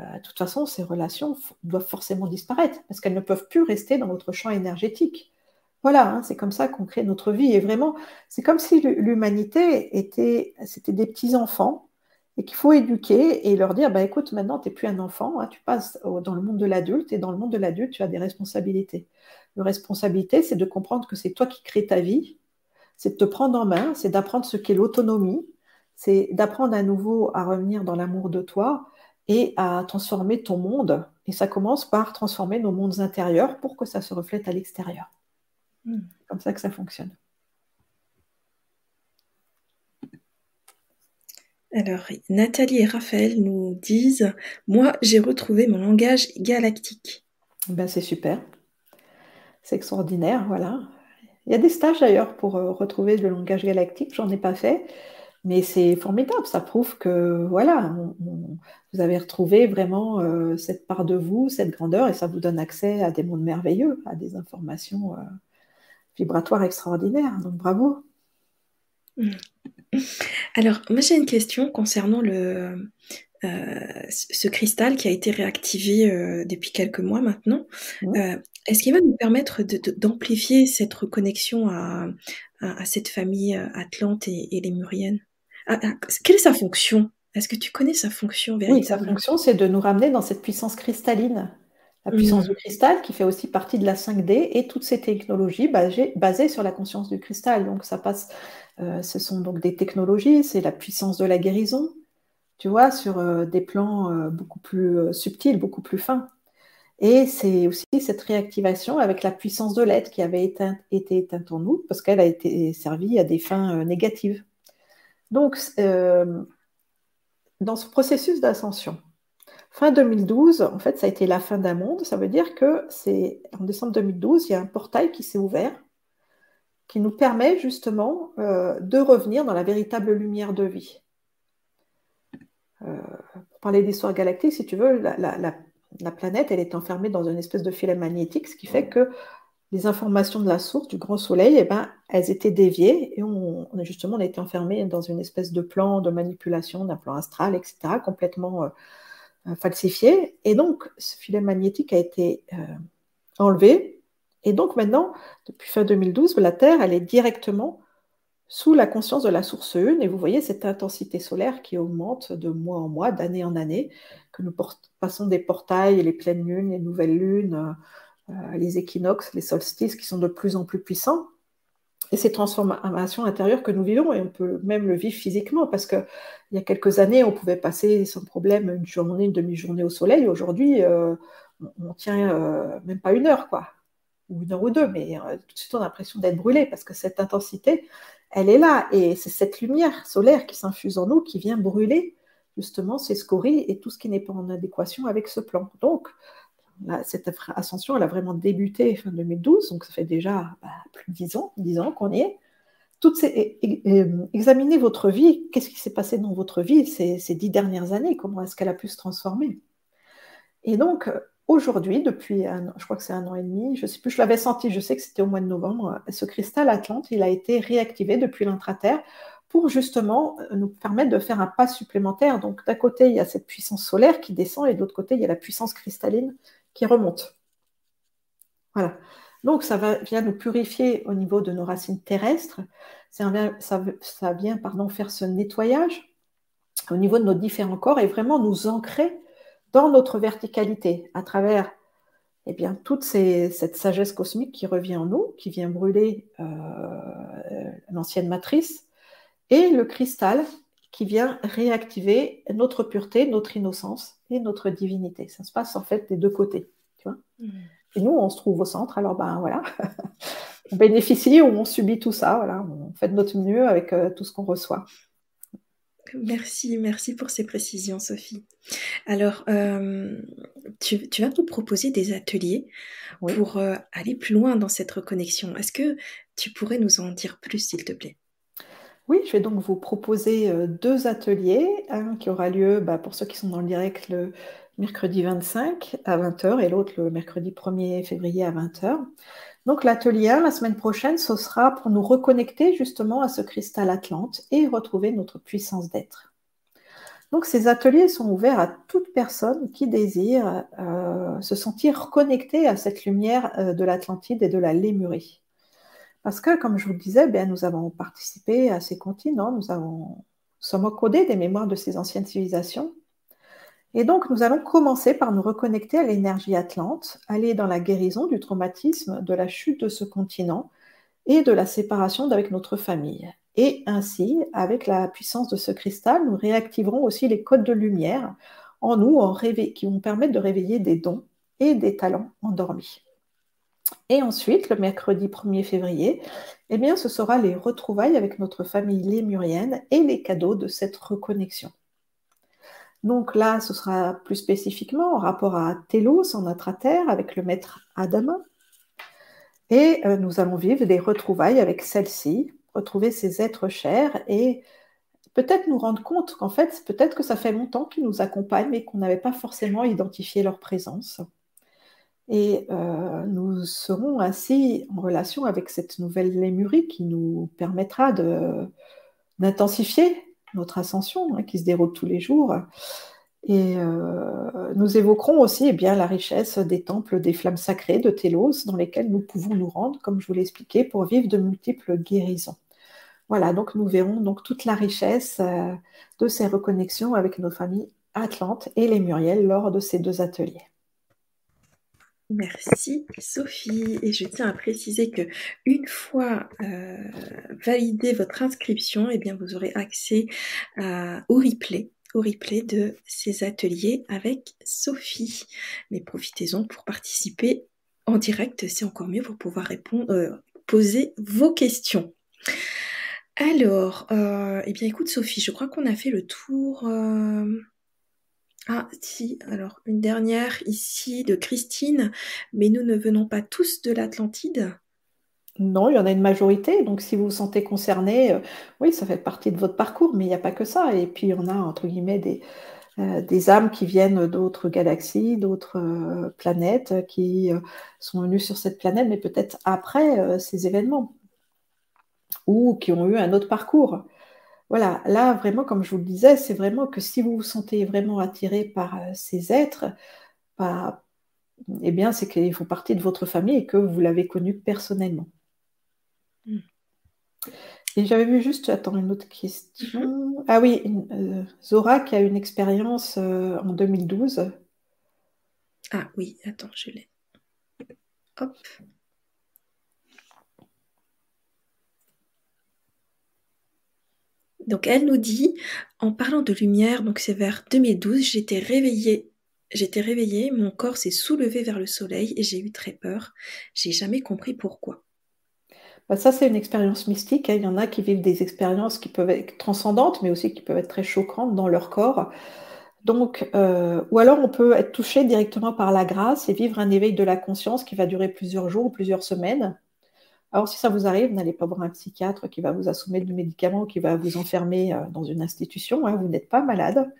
euh, de toute façon ces relations doivent forcément disparaître parce qu'elles ne peuvent plus rester dans votre champ énergétique. Voilà, hein, c'est comme ça qu'on crée notre vie. Et vraiment, c'est comme si l'humanité était, c'était des petits enfants et qu'il faut éduquer et leur dire, bah, écoute, maintenant, tu n'es plus un enfant, hein, tu passes dans le monde de l'adulte et dans le monde de l'adulte, tu as des responsabilités. La responsabilité, c'est de comprendre que c'est toi qui crées ta vie, c'est de te prendre en main, c'est d'apprendre ce qu'est l'autonomie, c'est d'apprendre à nouveau à revenir dans l'amour de toi et à transformer ton monde. Et ça commence par transformer nos mondes intérieurs pour que ça se reflète à l'extérieur. C'est comme ça que ça fonctionne. Alors, Nathalie et Raphaël nous disent Moi, j'ai retrouvé mon langage galactique. Ben, c'est super. C'est extraordinaire, voilà. Il y a des stages d'ailleurs pour euh, retrouver le langage galactique, j'en ai pas fait, mais c'est formidable. Ça prouve que voilà, vous avez retrouvé vraiment euh, cette part de vous, cette grandeur, et ça vous donne accès à des mondes merveilleux, à des informations. Euh, vibratoire extraordinaire. Donc bravo. Alors, moi j'ai une question concernant le, euh, ce cristal qui a été réactivé euh, depuis quelques mois maintenant. Euh, est-ce qu'il va nous permettre d'amplifier cette reconnexion à, cette famille Atlante et, les Muriennes? Ah, ah, Quelle est sa fonction? Est-ce que tu connais sa fonction Oui, sa fonction, c'est de nous ramener dans cette puissance cristalline. La puissance du cristal qui fait aussi partie de la 5D et toutes ces technologies basées, sur la conscience du cristal. Donc ça passe, euh, ce sont donc des technologies, c'est la puissance de la guérison, tu vois, sur euh, des plans euh, beaucoup plus subtils, beaucoup plus fins. Et c'est aussi cette réactivation avec la puissance de l'aide qui avait été éteinte en nous parce qu'elle a été servie à des fins négatives. Donc, dans ce processus d'ascension, Fin 2012, en fait, ça a été la fin d'un monde. Ça veut dire que c'est en décembre 2012, il y a un portail qui s'est ouvert qui nous permet justement euh, de revenir dans la véritable lumière de vie. Euh, pour parler d'histoire galactique, si tu veux, la, planète, elle est enfermée dans une espèce de filet magnétique, ce qui fait que les informations de la source, du grand soleil, eh ben, elles étaient déviées et on, justement on été enfermé dans une espèce de plan de manipulation, d'un plan astral, etc., complètement euh, falsifié. Et donc, ce filet magnétique a été enlevé. Et donc maintenant, depuis fin 2012, la Terre, elle est directement sous la conscience de la source 1. Et vous voyez cette intensité solaire qui augmente de mois en mois, d'année en année, que nous passons des portails, les pleines lunes, les nouvelles lunes, euh, les équinoxes, les solstices qui sont de plus en plus puissants et ces transformations intérieures que nous vivons, et on peut même le vivre physiquement, parce qu'il y a quelques années, on pouvait passer sans problème une journée, une demi-journée au soleil. Aujourd'hui, euh, on, tient euh, même pas une heure, quoi, une heure ou deux, mais euh, tout de suite on a l'impression d'être brûlé, parce que cette intensité, elle est là, et c'est cette lumière solaire qui s'infuse en nous, qui vient brûler justement ces scories et tout ce qui n'est pas en adéquation avec ce plan. Donc, cette ascension, elle a vraiment débuté fin 2012, donc ça fait déjà bah, plus de 10 ans, 10 ans qu'on y est. Ces, examinez votre vie, qu'est-ce qui s'est passé dans votre vie ces, ces dix dernières années, comment est-ce qu'elle a pu se transformer? Et donc, aujourd'hui, depuis, je crois que c'est un an et demi, je ne sais plus, je l'avais senti, je sais que c'était au mois de novembre, ce cristal Atlante, il a été réactivé depuis l'intraterre pour justement euh, nous permettre de faire un pas supplémentaire. Donc d'un côté, il y a cette puissance solaire qui descend et de l'autre côté, il y a la puissance cristalline qui remonte. Voilà. Donc ça vient nous purifier au niveau de nos racines terrestres. Ça vient, faire ce nettoyage au niveau de nos différents corps et vraiment nous ancrer dans notre verticalité à travers eh bien, toute cette sagesse cosmique qui revient en nous, qui vient brûler euh, l'ancienne matrice, et le cristal qui vient réactiver notre pureté, notre innocence et notre divinité. Ça se passe en fait des deux côtés. Tu vois mm. Et nous, on se trouve au centre, alors ben voilà, on bénéficie ou on subit tout ça, voilà, on fait de notre mieux avec euh, tout ce qu'on reçoit. Merci, merci pour ces précisions, Sophie. Alors, euh, tu, vas nous proposer des ateliers pour euh, aller plus loin dans cette reconnexion. Est-ce que tu pourrais nous en dire plus, s'il te plaît? Oui, je vais donc vous proposer euh, deux ateliers. Un qui aura lieu bah, pour ceux qui sont dans le direct le mercredi 25 à 20h et l'autre le mercredi 1er février à 20h. Donc l'atelier 1, la semaine prochaine, ce sera pour nous reconnecter justement à ce cristal Atlante et retrouver notre puissance d'être. Donc ces ateliers sont ouverts à toute personne qui désire euh, se sentir connectée à cette lumière euh, de l'Atlantide et de la Lémurie. Parce que, comme je vous le disais, bien, nous avons participé à ces continents, nous avons, sommes encodés des mémoires de ces anciennes civilisations, et donc, nous allons commencer par nous reconnecter à l'énergie atlante, aller dans la guérison du traumatisme, de la chute de ce continent et de la séparation d'avec notre famille. Et ainsi, avec la puissance de ce cristal, nous réactiverons aussi les codes de lumière en nous qui vont permettre de réveiller des dons et des talents endormis. Et ensuite, le mercredi 1er février, eh bien, ce sera les retrouvailles avec notre famille lémurienne et les cadeaux de cette reconnexion. Donc là, ce sera plus spécifiquement en rapport à Télos en terre avec le maître Adama. Et euh, nous allons vivre des retrouvailles avec celle-ci, retrouver ces êtres chers et peut-être nous rendre compte qu'en fait, peut-être que ça fait longtemps qu'ils nous accompagnent mais qu'on n'avait pas forcément identifié leur présence. Et euh, nous serons ainsi en relation avec cette nouvelle lémurie qui nous permettra d'intensifier notre ascension hein, qui se déroule tous les jours. Et euh, nous évoquerons aussi eh bien, la richesse des temples des flammes sacrées de Télos dans lesquels nous pouvons nous rendre, comme je vous l'ai expliqué, pour vivre de multiples guérisons. Voilà, donc nous verrons donc toute la richesse euh, de ces reconnexions avec nos familles Atlantes et les Muriel lors de ces deux ateliers. Merci Sophie. Et je tiens à préciser que une fois euh, validé votre inscription, eh bien vous aurez accès euh, au replay au replay de ces ateliers avec Sophie. Mais profitez-en pour participer en direct, c'est encore mieux pour pouvoir répondre, euh, poser vos questions. Alors, eh bien écoute Sophie, je crois qu'on a fait le tour ah si, alors une dernière ici de Christine, mais nous ne venons pas tous de l'Atlantide. Non, il y en a une majorité, donc si vous vous sentez concerné, euh, oui, ça fait partie de votre parcours, mais il n'y a pas que ça. Et puis on a, entre guillemets, des, euh, des âmes qui viennent d'autres galaxies, d'autres euh, planètes, qui sont venues sur cette planète, mais peut-être après ces événements, ou qui ont eu un autre parcours. Voilà, là, vraiment, comme je vous le disais, c'est vraiment que si vous vous sentez vraiment attiré par euh, ces êtres, bah, eh bien, c'est qu'ils font partie de votre famille et que vous l'avez connu personnellement. Hmm. Et j'avais vu juste, attends, une autre question. Mm-hmm. Ah oui, euh, Zora qui a une expérience euh, en 2012. Ah oui, attends, je l'ai. Hop. Donc elle nous dit, en parlant de lumière, donc c'est vers 2012, j'étais réveillée. J'étais réveillée, mon corps s'est soulevé vers le soleil et j'ai eu très peur. J'ai jamais compris pourquoi. Bah, ça, c'est une expérience mystique. Hein. Il y en a qui vivent des expériences qui peuvent être transcendantes, mais aussi qui peuvent être très choquantes dans leur corps. Donc, euh, ou alors on peut être touché directement par la grâce et vivre un éveil de la conscience qui va durer plusieurs jours ou plusieurs semaines. Alors, si ça vous arrive, n'allez pas voir un psychiatre qui va vous assommer du médicament, qui va vous enfermer euh, dans une institution. Hein, vous n'êtes pas malade.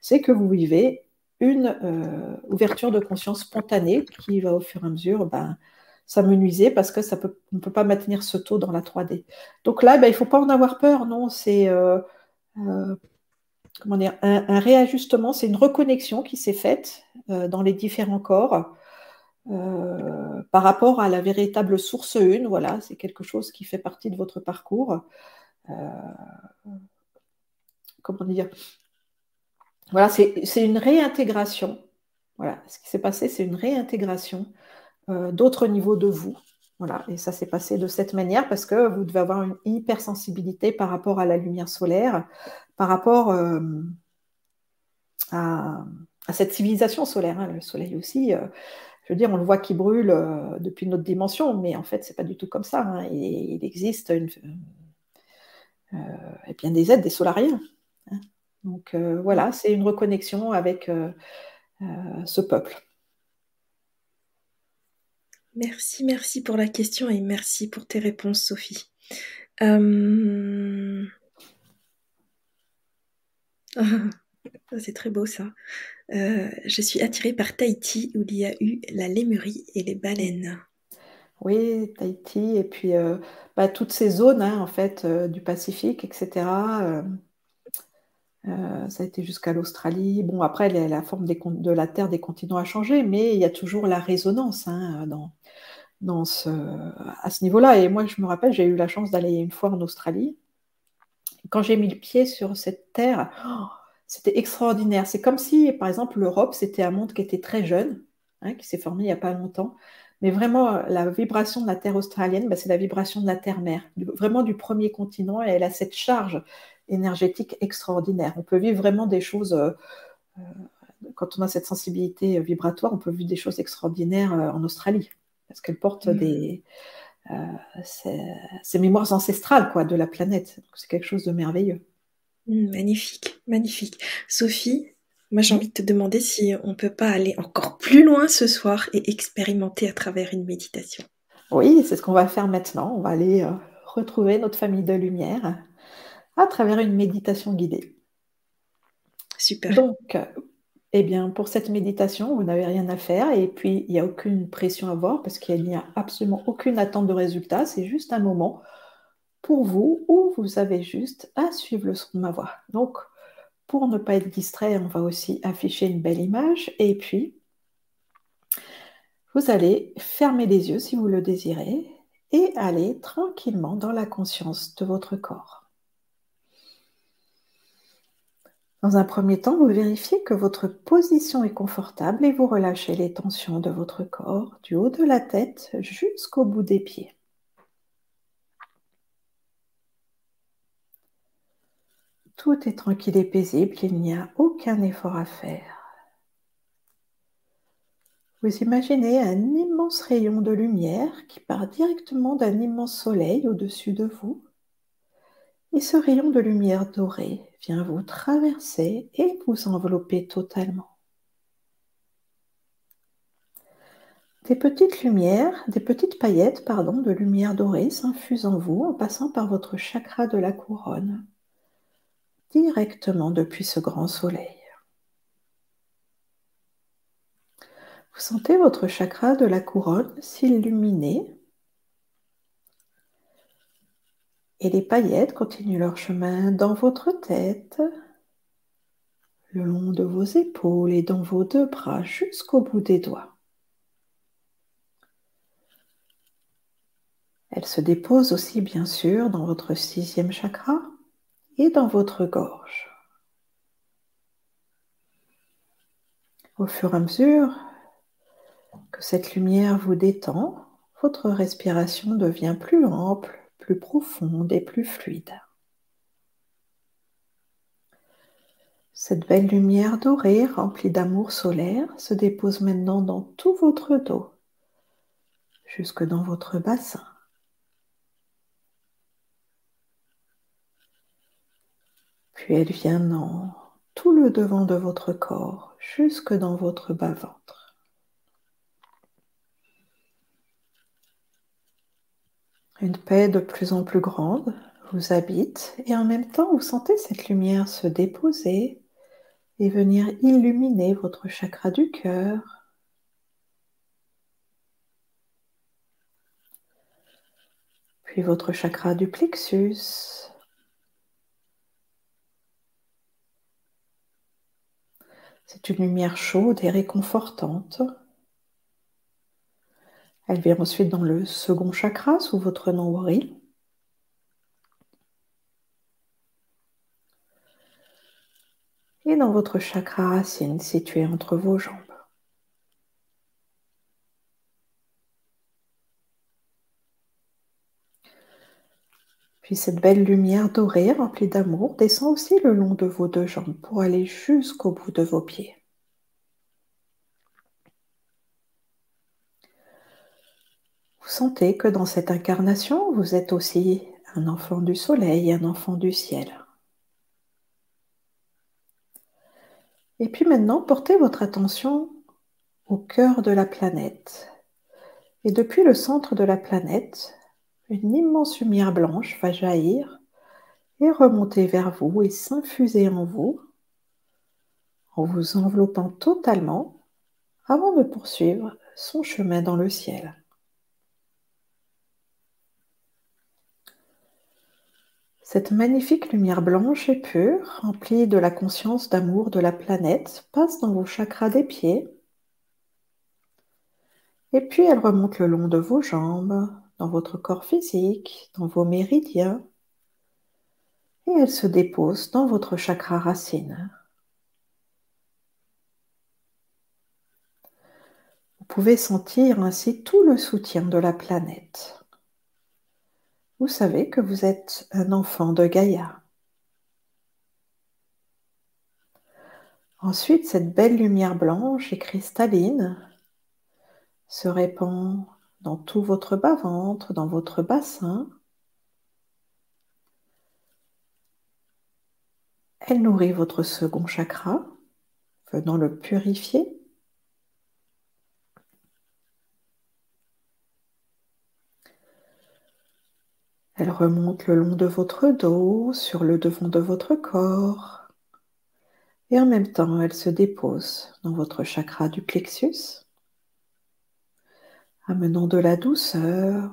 C'est que vous vivez une euh, ouverture de conscience spontanée qui va au fur et à mesure ben, s'amenuiser parce que ça peut, on ne peut pas maintenir ce taux dans la 3D. Donc là, ben, il ne faut pas en avoir peur, non, c'est euh, un, un réajustement, c'est une reconnexion qui s'est faite dans les différents corps euh, par rapport à la véritable source une, voilà, c'est quelque chose qui fait partie de votre parcours. Euh, comment dire? Voilà, c'est une réintégration. Voilà, ce qui s'est passé, c'est une réintégration euh, d'autres niveaux de vous. Voilà, et ça s'est passé de cette manière parce que vous devez avoir une hypersensibilité par rapport à la lumière solaire, par rapport à, cette civilisation solaire. Hein. Le Soleil aussi, je veux dire, on le voit qui brûle depuis notre dimension, mais en fait, c'est pas du tout comme ça. Hein. Il, existe une, et bien des êtres, des solariens. Hein. Donc voilà, c'est une reconnexion avec ce peuple. Merci, merci pour la question et merci pour tes réponses, Sophie. Euh, c'est très beau ça. Euh, je suis attirée par Tahiti où il y a eu la lémurie et les baleines. Oui, Tahiti et puis euh, bah, toutes ces zones hein, en fait du Pacifique, etc. ça a été jusqu'à l'Australie. Bon, après, la, forme de la Terre des continents a changé, mais il y a toujours la résonance hein, dans, à ce niveau-là. Et moi, je me rappelle, j'ai eu la chance d'aller une fois en Australie. Quand j'ai mis le pied sur cette terre, oh, c'était extraordinaire. C'est comme si, par exemple, l'Europe, c'était un monde qui était très jeune, hein, qui s'est formé il n'y a pas longtemps. Mais vraiment, la vibration de la terre australienne, bah, c'est la vibration de la terre-mère, vraiment du premier continent, et elle a cette charge énergétique extraordinaire. On peut vivre vraiment des choses, euh, euh, quand on a cette sensibilité vibratoire, on peut vivre des choses extraordinaires euh, en Australie parce qu'elle porte mmh. des, euh, ces, mémoires ancestrales quoi, de la planète. C'est quelque chose de merveilleux. Mmh, magnifique, magnifique. Sophie, moi j'ai envie de te demander si on ne peut pas aller encore plus loin ce soir et expérimenter à travers une méditation. Oui, c'est ce qu'on va faire maintenant. On va aller euh, retrouver notre famille de lumière à travers une méditation guidée. Super. Donc, eh bien, pour cette méditation, vous n'avez rien à faire et puis il n'y a aucune pression à avoir parce qu'il n'y a absolument aucune attente de résultat. C'est juste un moment pour vous où vous avez juste à suivre le son de ma voix. Donc, pour ne pas être distrait, on va aussi afficher une belle image et puis vous allez fermer les yeux si vous le désirez et aller tranquillement dans la conscience de votre corps. Dans un premier temps, vous vérifiez que votre position est confortable et vous relâchez les tensions de votre corps du haut de la tête jusqu'au bout des pieds. Tout est tranquille et paisible, il n'y a aucun effort à faire. Vous imaginez un immense rayon de lumière qui part directement d'un immense soleil au-dessus de vous et ce rayon de lumière dorée vient vous traverser et vous envelopper totalement. Des petites lumières, des petites paillettes, pardon, de lumière dorée s'infusent en vous en passant par votre chakra de la couronne, directement depuis ce grand soleil. Vous sentez votre chakra de la couronne s'illuminer Et les paillettes continuent leur chemin dans votre tête, le long de vos épaules et dans vos deux bras jusqu'au bout des doigts. Elles se déposent aussi bien sûr dans votre sixième chakra et dans votre gorge. Au fur et à mesure que cette lumière vous détend, votre respiration devient plus ample plus profonde et plus fluide. Cette belle lumière dorée remplie d'amour solaire se dépose maintenant dans tout votre dos, jusque dans votre bassin. Puis elle vient dans tout le devant de votre corps, jusque dans votre bas-ventre. Une paix de plus en plus grande vous habite et en même temps vous sentez cette lumière se déposer et venir illuminer votre chakra du cœur. Puis votre chakra du plexus. C'est une lumière chaude et réconfortante elle vient ensuite dans le second chakra sous votre nombril. Et dans votre chakra racine situé entre vos jambes. Puis cette belle lumière dorée remplie d'amour descend aussi le long de vos deux jambes pour aller jusqu'au bout de vos pieds. Vous sentez que dans cette incarnation, vous êtes aussi un enfant du soleil, un enfant du ciel. Et puis maintenant, portez votre attention au cœur de la planète. Et depuis le centre de la planète, une immense lumière blanche va jaillir et remonter vers vous et s'infuser en vous en vous enveloppant totalement avant de poursuivre son chemin dans le ciel. Cette magnifique lumière blanche et pure, remplie de la conscience d'amour de la planète, passe dans vos chakras des pieds. Et puis elle remonte le long de vos jambes, dans votre corps physique, dans vos méridiens. Et elle se dépose dans votre chakra racine. Vous pouvez sentir ainsi tout le soutien de la planète vous savez que vous êtes un enfant de Gaïa. Ensuite, cette belle lumière blanche et cristalline se répand dans tout votre bas-ventre, dans votre bassin. Elle nourrit votre second chakra, venant le purifier Elle remonte le long de votre dos, sur le devant de votre corps. Et en même temps, elle se dépose dans votre chakra du plexus, amenant de la douceur,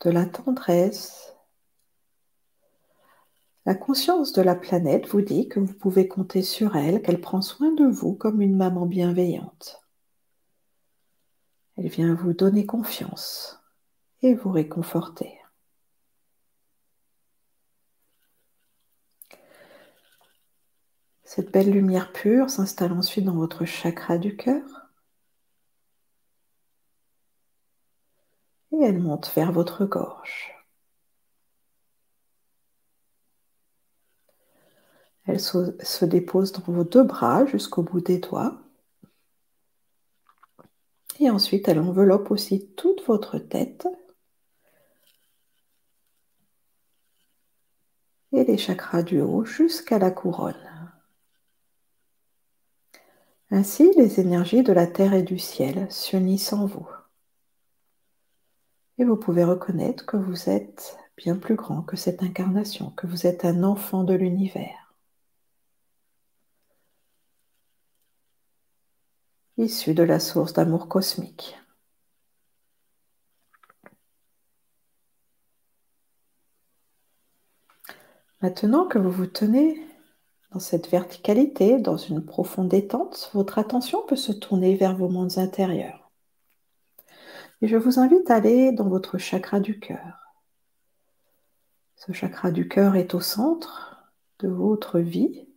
de la tendresse. La conscience de la planète vous dit que vous pouvez compter sur elle, qu'elle prend soin de vous comme une maman bienveillante. Elle vient vous donner confiance et vous réconforter. Cette belle lumière pure s'installe ensuite dans votre chakra du cœur. Et elle monte vers votre gorge. Elle se, dépose dans vos deux bras jusqu'au bout des doigts. Et ensuite, elle enveloppe aussi toute votre tête et les chakras du haut jusqu'à la couronne. Ainsi, les énergies de la terre et du ciel s'unissent en vous. Et vous pouvez reconnaître que vous êtes bien plus grand que cette incarnation, que vous êtes un enfant de l'univers. issu de la source d'amour cosmique. Maintenant que vous vous tenez dans cette verticalité, dans une profonde détente, votre attention peut se tourner vers vos mondes intérieurs. Et je vous invite à aller dans votre chakra du cœur. Ce chakra du cœur est au centre de votre vie,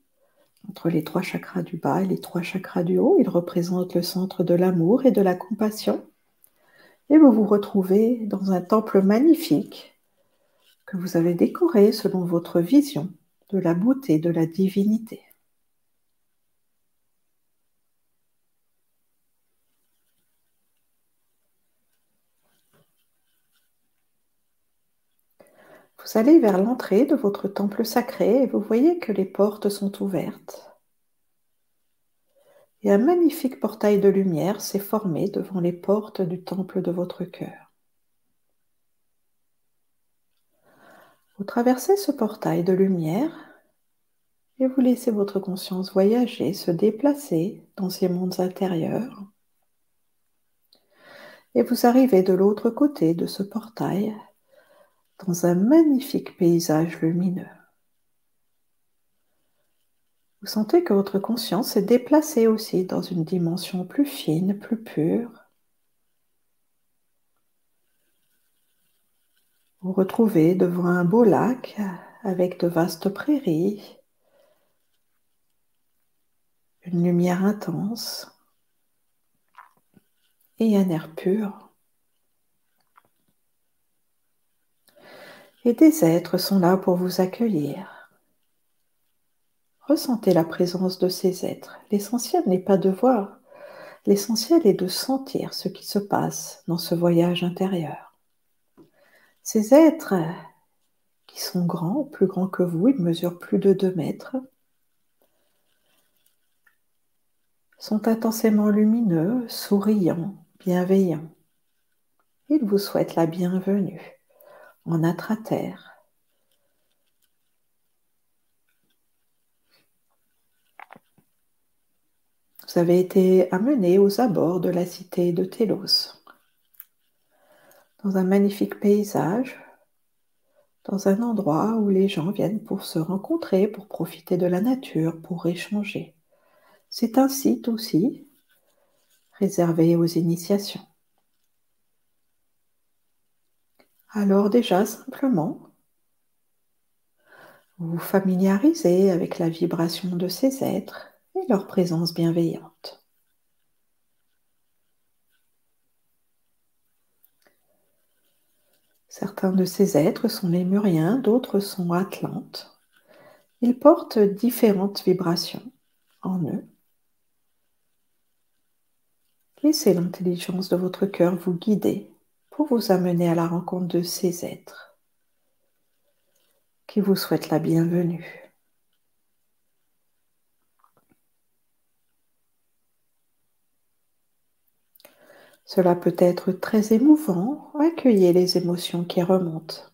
entre les trois chakras du bas et les trois chakras du haut. Il représente le centre de l'amour et de la compassion. Et vous vous retrouvez dans un temple magnifique que vous avez décoré selon votre vision de la beauté, de la divinité. Vous allez vers l'entrée de votre temple sacré et vous voyez que les portes sont ouvertes. Et un magnifique portail de lumière s'est formé devant les portes du temple de votre cœur. Vous traversez ce portail de lumière et vous laissez votre conscience voyager, se déplacer dans ces mondes intérieurs. Et vous arrivez de l'autre côté de ce portail dans un magnifique paysage lumineux. Vous sentez que votre conscience est déplacée aussi dans une dimension plus fine, plus pure. Vous retrouvez devant un beau lac avec de vastes prairies, une lumière intense et un air pur. Et des êtres sont là pour vous accueillir. Ressentez la présence de ces êtres. L'essentiel n'est pas de voir, l'essentiel est de sentir ce qui se passe dans ce voyage intérieur. Ces êtres qui sont grands, plus grands que vous, ils mesurent plus de 2 mètres, sont intensément lumineux, souriants, bienveillants. Ils vous souhaitent la bienvenue en intra-terre. Vous avez été amené aux abords de la cité de Télos, dans un magnifique paysage, dans un endroit où les gens viennent pour se rencontrer, pour profiter de la nature, pour échanger. C'est un site aussi réservé aux initiations. Alors déjà, simplement, vous familiarisez avec la vibration de ces êtres et leur présence bienveillante. Certains de ces êtres sont lémuriens, d'autres sont atlantes. Ils portent différentes vibrations en eux. Laissez l'intelligence de votre cœur vous guider pour vous amener à la rencontre de ces êtres qui vous souhaitent la bienvenue. Cela peut être très émouvant, accueillez les émotions qui remontent.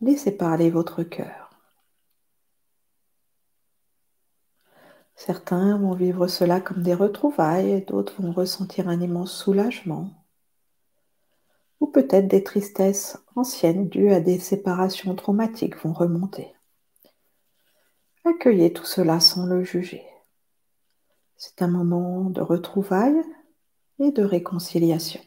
Laissez parler votre cœur. Certains vont vivre cela comme des retrouvailles, d'autres vont ressentir un immense soulagement, ou peut-être des tristesses anciennes dues à des séparations traumatiques vont remonter. Accueillez tout cela sans le juger. C'est un moment de retrouvailles et de réconciliation.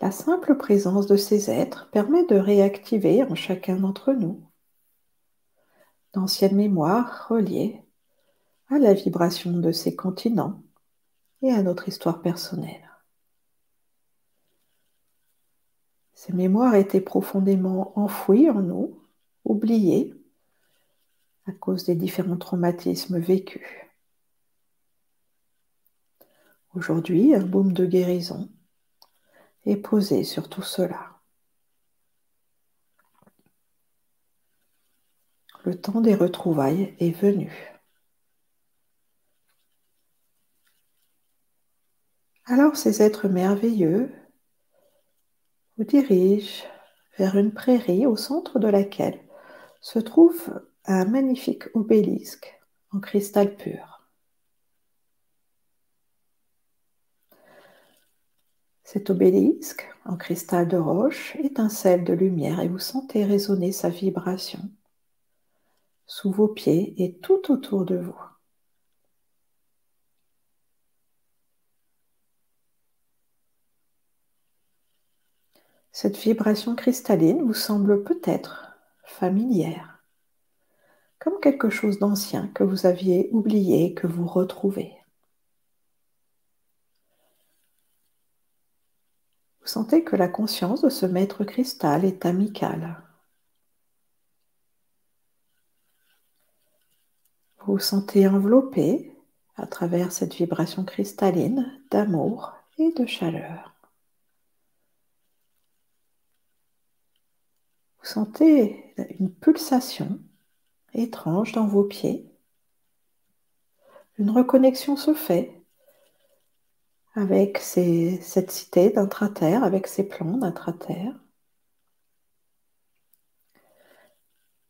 La simple présence de ces êtres permet de réactiver en chacun d'entre nous d'anciennes mémoires reliées à la vibration de ces continents et à notre histoire personnelle. Ces mémoires étaient profondément enfouies en nous, oubliées à cause des différents traumatismes vécus. Aujourd'hui, un boom de guérison et posez sur tout cela. Le temps des retrouvailles est venu. Alors ces êtres merveilleux vous dirigent vers une prairie au centre de laquelle se trouve un magnifique obélisque en cristal pur. Cet obélisque, en cristal de roche, étincelle de lumière et vous sentez résonner sa vibration sous vos pieds et tout autour de vous. Cette vibration cristalline vous semble peut-être familière, comme quelque chose d'ancien que vous aviez oublié que vous retrouvez. Vous sentez que la conscience de ce maître cristal est amicale. Vous vous sentez enveloppé à travers cette vibration cristalline d'amour et de chaleur. Vous sentez une pulsation étrange dans vos pieds. Une reconnexion se fait avec cette cité d'intraterre, avec ces plans d'intraterre,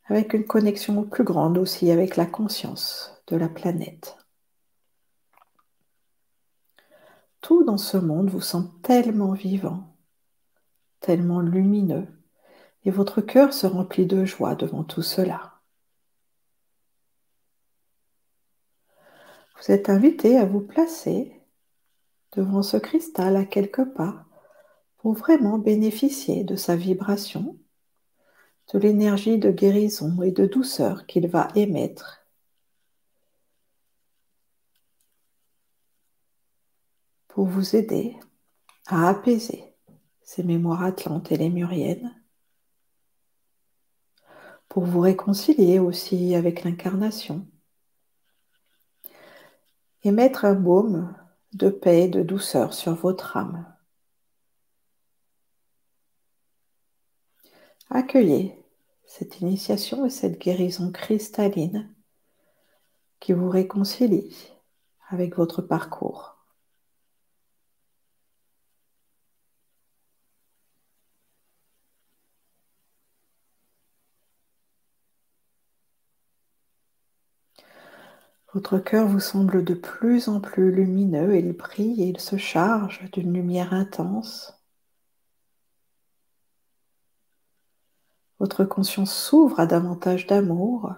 avec une connexion plus grande aussi avec la conscience de la planète. Tout dans ce monde vous semble tellement vivant, tellement lumineux, et votre cœur se remplit de joie devant tout cela. Vous êtes invité à vous placer devant ce cristal à quelques pas pour vraiment bénéficier de sa vibration, de l'énergie de guérison et de douceur qu'il va émettre. pour vous aider à apaiser ces mémoires atlantes et lémuriennes, pour vous réconcilier aussi avec l'incarnation et mettre un baume de paix et de douceur sur votre âme. Accueillez cette initiation et cette guérison cristalline qui vous réconcilie avec votre parcours. Votre cœur vous semble de plus en plus lumineux, il brille et il se charge d'une lumière intense. Votre conscience s'ouvre à davantage d'amour,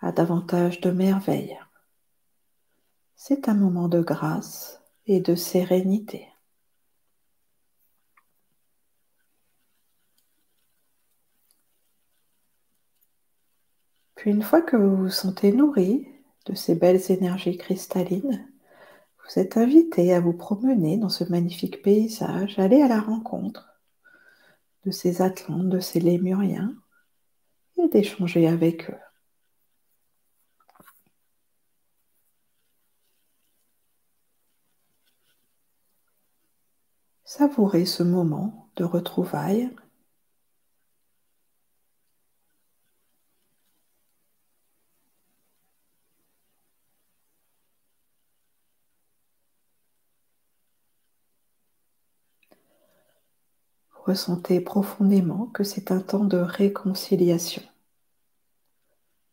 à davantage de merveille. C'est un moment de grâce et de sérénité. Puis une fois que vous vous sentez nourri de ces belles énergies cristallines, vous êtes invité à vous promener dans ce magnifique paysage, aller à la rencontre de ces Atlantes, de ces Lémuriens, et d'échanger avec eux. Savourez ce moment de retrouvailles ressentez profondément que c'est un temps de réconciliation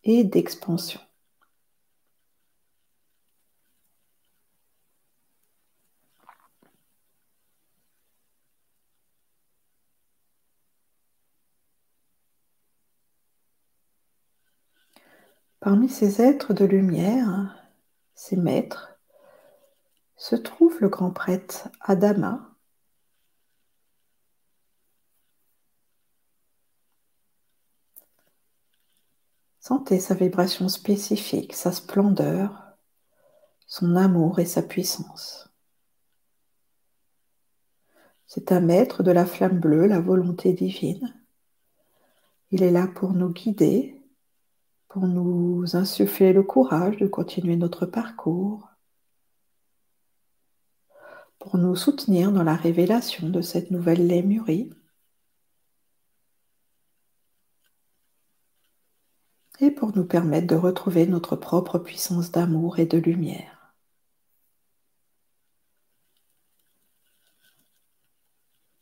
et d'expansion. Parmi ces êtres de lumière, ces maîtres, se trouve le grand prêtre Adama, Sentez sa vibration spécifique, sa splendeur, son amour et sa puissance. C'est un maître de la flamme bleue, la volonté divine. Il est là pour nous guider, pour nous insuffler le courage de continuer notre parcours, pour nous soutenir dans la révélation de cette nouvelle lémurie. Et pour nous permettre de retrouver notre propre puissance d'amour et de lumière.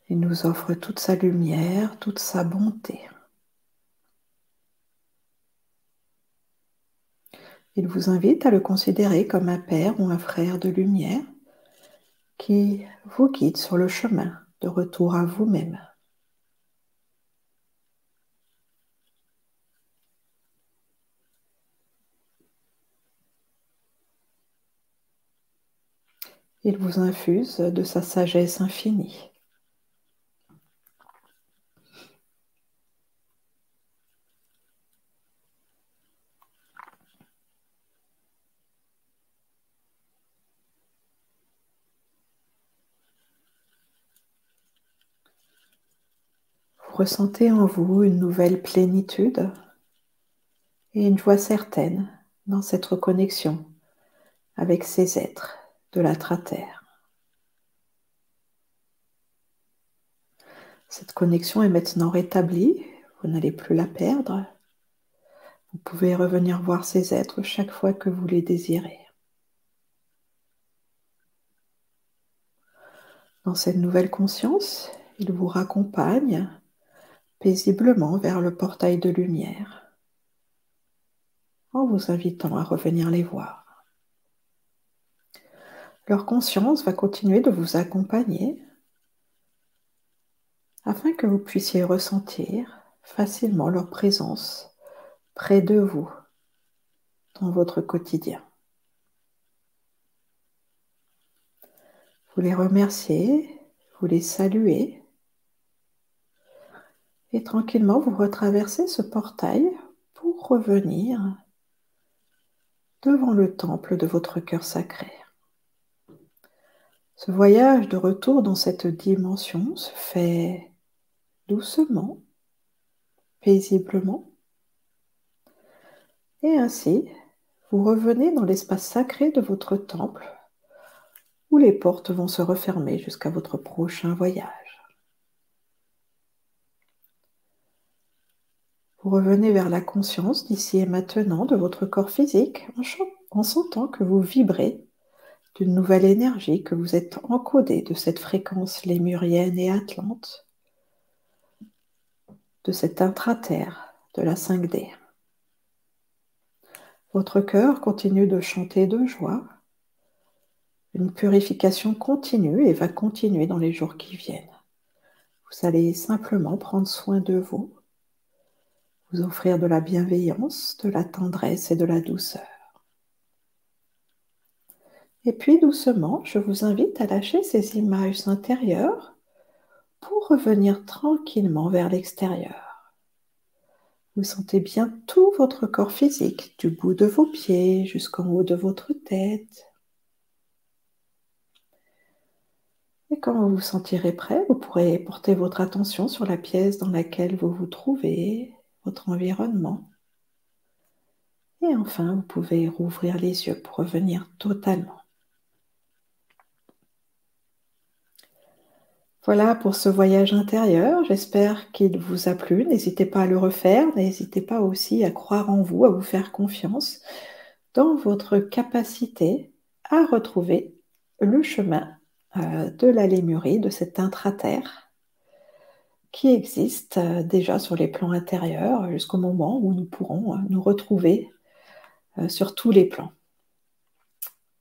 Il nous offre toute sa lumière, toute sa bonté. Il vous invite à le considérer comme un père ou un frère de lumière qui vous guide sur le chemin de retour à vous-même. Il vous infuse de sa sagesse infinie. Vous ressentez en vous une nouvelle plénitude et une joie certaine dans cette reconnexion avec ces êtres de la terre Cette connexion est maintenant rétablie, vous n'allez plus la perdre. Vous pouvez revenir voir ces êtres chaque fois que vous les désirez. Dans cette nouvelle conscience, ils vous raccompagnent paisiblement vers le portail de lumière en vous invitant à revenir les voir. Leur conscience va continuer de vous accompagner afin que vous puissiez ressentir facilement leur présence près de vous dans votre quotidien. Vous les remerciez, vous les saluez et tranquillement vous retraversez ce portail pour revenir devant le temple de votre cœur sacré. Ce voyage de retour dans cette dimension se fait doucement, paisiblement. Et ainsi, vous revenez dans l'espace sacré de votre temple où les portes vont se refermer jusqu'à votre prochain voyage. Vous revenez vers la conscience d'ici et maintenant de votre corps physique en, sentant que vous vibrez d'une nouvelle énergie, que vous êtes encodé de cette fréquence lémurienne et atlante, de cette intraterre, de la 5D. Votre cœur continue de chanter de joie. Une purification continue et va continuer dans les jours qui viennent. Vous allez simplement prendre soin de vous, vous offrir de la bienveillance, de la tendresse et de la douceur. Et puis doucement, je vous invite à lâcher ces images intérieures pour revenir tranquillement vers l'extérieur. Vous sentez bien tout votre corps physique, du bout de vos pieds jusqu'en haut de votre tête. Et quand vous vous sentirez prêt, vous pourrez porter votre attention sur la pièce dans laquelle vous vous trouvez, votre environnement. Et enfin, vous pouvez rouvrir les yeux pour revenir totalement. Voilà pour ce voyage intérieur. J'espère qu'il vous a plu. N'hésitez pas à le refaire. N'hésitez pas aussi à croire en vous, à vous faire confiance dans votre capacité à retrouver le chemin euh, de la lémurie, de cette intraterre qui existe euh, déjà sur les plans intérieurs jusqu'au moment où nous pourrons euh, nous retrouver sur tous les plans.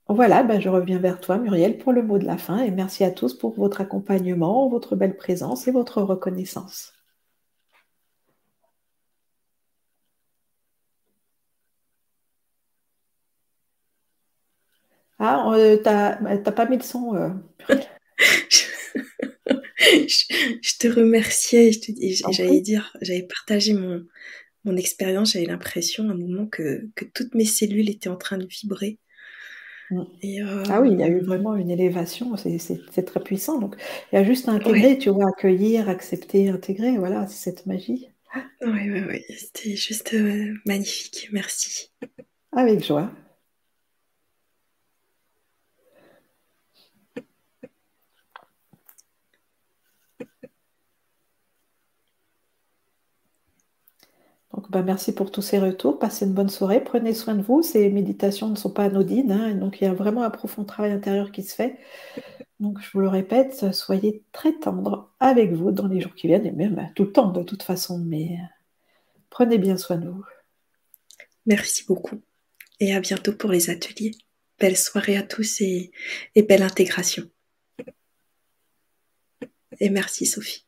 Voilà, ben je reviens vers toi Muriel pour le mot de la fin et merci à tous pour votre accompagnement, votre belle présence et votre reconnaissance. Ah, t'as pas mis le son. je, te remerciais, je te, j'allais dire, j'avais partagé mon, mon expérience, j'avais l'impression à un moment que, que, toutes mes cellules étaient en train de vibrer. Mm. Et euh, Ah oui, il y a eu vraiment une élévation, c'est très puissant. Donc, il y a juste à intégrer, tu vois, accueillir, accepter, intégrer, voilà, c'est cette magie. Oui, oui, oui, c'était juste euh, magnifique, merci. Avec joie. Donc, bah, merci pour tous ces retours. Passez une bonne soirée. Prenez soin de vous. Ces méditations ne sont pas anodines. Hein. donc, il y a vraiment un profond travail intérieur qui se fait. Donc, je vous le répète, soyez très tendre avec vous dans les jours qui viennent et même tout le temps de toute façon. Mais euh, prenez bien soin de vous. Merci beaucoup. Et à bientôt pour les ateliers. Belle soirée à tous et belle intégration. Et merci Sophie.